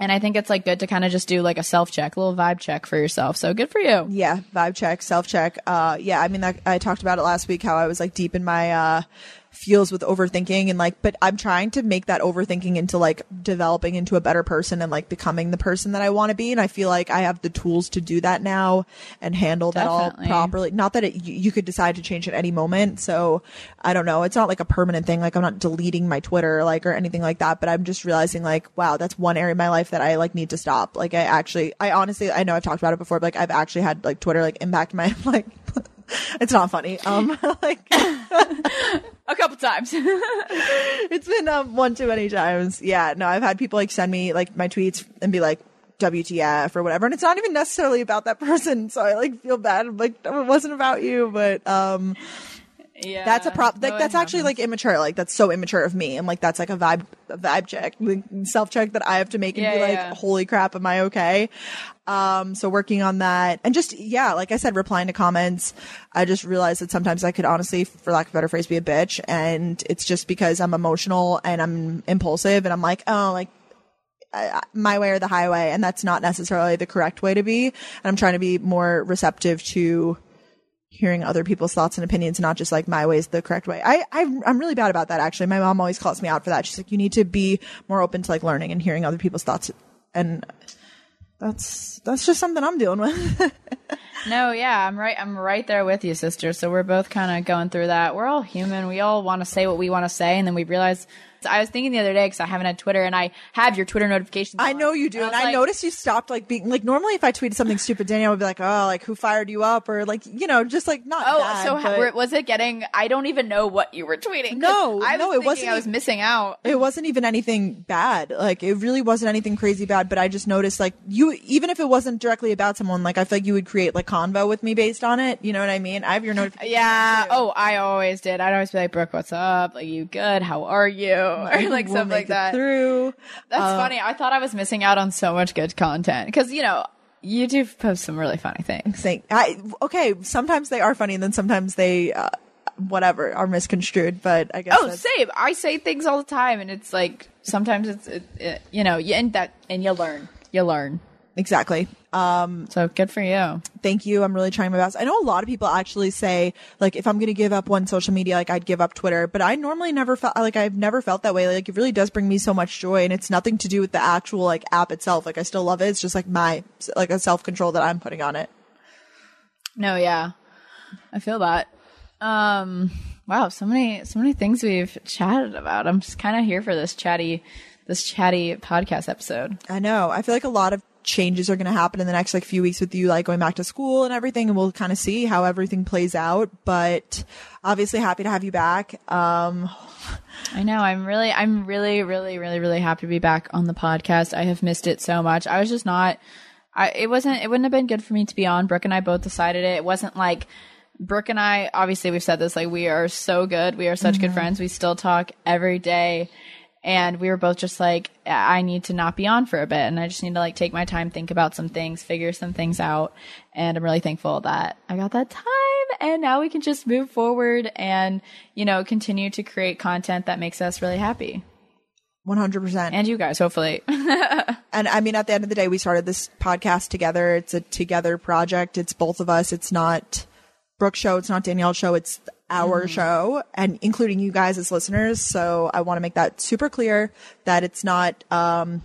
And I think it's like good to kind of just do like a self check, a little vibe check for yourself. So good for you. Yeah, vibe check, self check. Uh, yeah, I mean, that, I talked about it last week how I was like deep in my uh, feels with overthinking and like, but I'm trying to make that overthinking into like developing into a better person and like becoming the person that I want to be. And I feel like I have the tools to do that now and handle that all properly. Not that it, you, you could decide to change at any moment. So I don't know. It's not like a permanent thing. Like I'm not deleting my Twitter like or anything like that, but I'm just realizing like, wow, that's one area of my life that I like need to stop. Like I actually, I honestly, I know I've talked about it before, but like I've actually had like Twitter like impact my like, it's not funny. Um, like A couple times. it's been um one too many times. Yeah, no, I've had people like send me like my tweets and be like WTF or whatever, and it's not even necessarily about that person. So I like feel bad. I'm like it wasn't about you, but um, yeah. that's a prop. Like No, that's actually happens. like immature. Like that's so immature of me, and like that's like a vibe, a vibe check, self check that I have to make and Yeah, be like, yeah. holy crap, am I okay? Um, so working on that and just, yeah, like I said, replying to comments. I just realized that sometimes I could honestly, for lack of a better phrase, be a bitch. And it's just because I'm emotional and I'm impulsive and I'm like, oh, like, my way or the highway. And that's not necessarily the correct way to be. And I'm trying to be more receptive to hearing other people's thoughts and opinions, not just like my way is the correct way. I, I I'm really bad about that actually. My mom always calls me out for that. She's like, you need to be more open to like learning and hearing other people's thoughts. And that's that's just something I'm dealing with. No, yeah, I'm right. I'm right there with you, sister. So we're both kind of going through that. We're all human. We all want to say what we want to say, and then we realize. I was thinking the other day because I haven't had Twitter, and I have your Twitter notifications. I on. know you do, I and I like- noticed you stopped like being like normally if I tweeted something stupid, Danielle would be like, "Oh, like who fired you up?" or like you know, just like not. Oh, bad, so but- was it getting? I don't even know what you were tweeting. No, I was no, it thinking wasn't I was missing out. it wasn't even anything bad. Like it really wasn't anything crazy bad, but I just noticed like you even if it wasn't directly about someone, like I feel like you would create like convo with me based on it. You know what I mean? I have your notification. Yeah. Oh, I always did. I'd always be like, Brooke, what's up? Like, you good? How are you? Or like We'll stuff like that. Through. That's Uh, funny. I thought I was missing out on so much good content because you know you do post some really funny things. Saying, I, okay, sometimes they are funny, and then sometimes they, uh, whatever, are misconstrued. But I guess. Oh, that's- same. I say things all the time, and it's like sometimes it's it, it, you know you and that and you learn. You learn. Exactly. Um, So good for you. thank you. I'm really trying my best. I know a lot of people actually say like if I'm going to give up one social media, like I'd give up Twitter, but I normally never felt like I've never felt that way. Like it really does bring me so much joy and it's nothing to do with the actual like app itself. Like I still love it. It's just like my like a self control that I'm putting on it. No, yeah, I feel that. Um, wow, so many so many things we've chatted about. I'm just kind of here for this chatty this chatty podcast episode. I know. I feel like a lot of changes are going to happen in the next like few weeks with you like going back to school and everything and we'll kind of see how everything plays out, but obviously happy to have you back. Um I know. I'm really, I'm really, really, really, really happy to be back on the podcast. I have missed it so much. I was just not. I it wasn't. It wouldn't have been good for me to be on. Brooke and I both decided it. It wasn't like Brooke and I. Obviously, we've said this. Like we are so good. We are such good friends. We still talk every day. And we were both just like, I need to not be on for a bit, and I just need to like take my time, think about some things, figure some things out. And I'm really thankful that I got that time and now we can just move forward and you know continue to create content that makes us really happy 100%. and you guys hopefully And I mean, at the end of the day, we started this podcast together. It's a together project. It's both of us. It's not Brooke's show. It's not Danielle's show. It's our show and including you guys as listeners. So I want to make that super clear that it's not, um,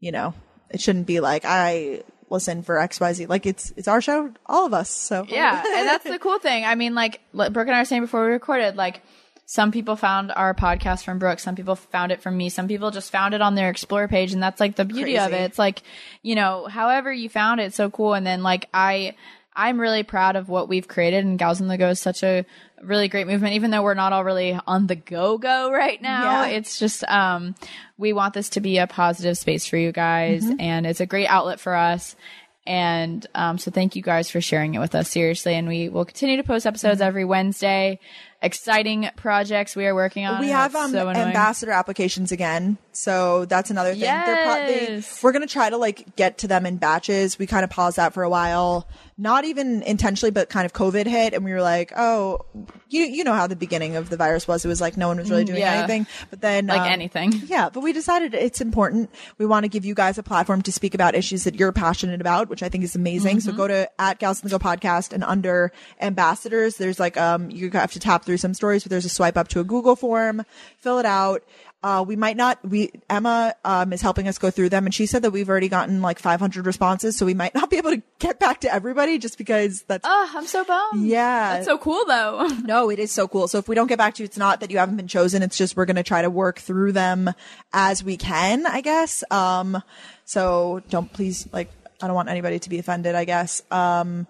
you know, it shouldn't be like I listen for XYZ. Like it's, it's our show, all of us. So yeah and that's the cool thing i mean like brooke and i were saying before we recorded like some people found our podcast from brooke some people found it from me some people just found it on their explore page and that's like the beauty of it it's like you know however you found it it's so cool and then like i i'm really proud of what we've created and gals on the go is such a really great movement. Even though we're not all really on the go go right now Yeah. it's just um we want this to be a positive space for you guys and it's a great outlet for us. And um, so thank you guys for sharing it with us seriously. And we will continue to post episodes every wednesday. Exciting projects we are working on. We have um, so ambassador applications again, so that's another thing. They're pro- they- Yes. we're gonna try to like get to them in batches. We kind of paused that for a while, not even intentionally, but kind of COVID hit, and we were like, oh, you you know how the beginning of the virus was. It was like no one was really doing Mm, yeah. anything, but then like um, anything yeah, but we decided it's important. We want to give you guys a platform to speak about issues that you're passionate about, which I think is amazing. Mm-hmm. So go to at Gals on the Go podcast and under ambassadors, there's like, um, you have to tap through some stories, but there's a swipe up to a Google form, fill it out. Uh, we might not, we, Emma, um, is helping us go through them and she said that we've already gotten like 500 responses. So we might not be able to get back to everybody just because that's, oh i'm so bummed yeah. that's so cool though No, it is so cool. So if we don't get back to you, it's not that you haven't been chosen. It's just we're going to try to work through them as we can, I guess. Um, so don't please, like, I don't want anybody to be offended, I guess. Um,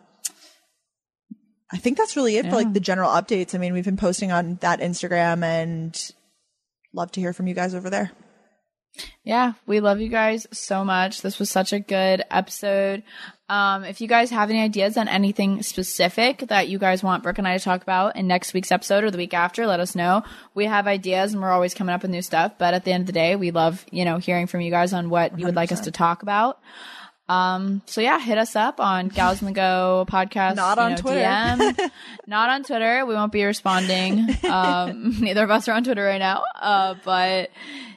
I think that's really it for like the general updates. I mean, we've been posting on that Instagram and love to hear from you guys over there. Yeah, we love you guys so much. This was such a good episode. Um, if you guys have any ideas on anything specific that you guys want Brooke and I to talk about in next week's episode or the week after, let us know. We have ideas and we're always coming up with new stuff. But at the end of the day, we love, you know, hearing from you guys on what you would like us to talk about. Um, so yeah, hit us up on Gals on the Go podcast. Not you on know, Twitter. DM. Not on Twitter. We won't be responding. Um, neither of us are on Twitter right now. Uh, but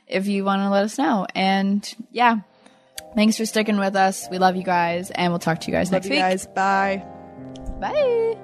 if you want to let us know. And yeah, thanks for sticking with us. We love you guys, and we'll talk to you guys Love next you week. guys. Bye. Bye.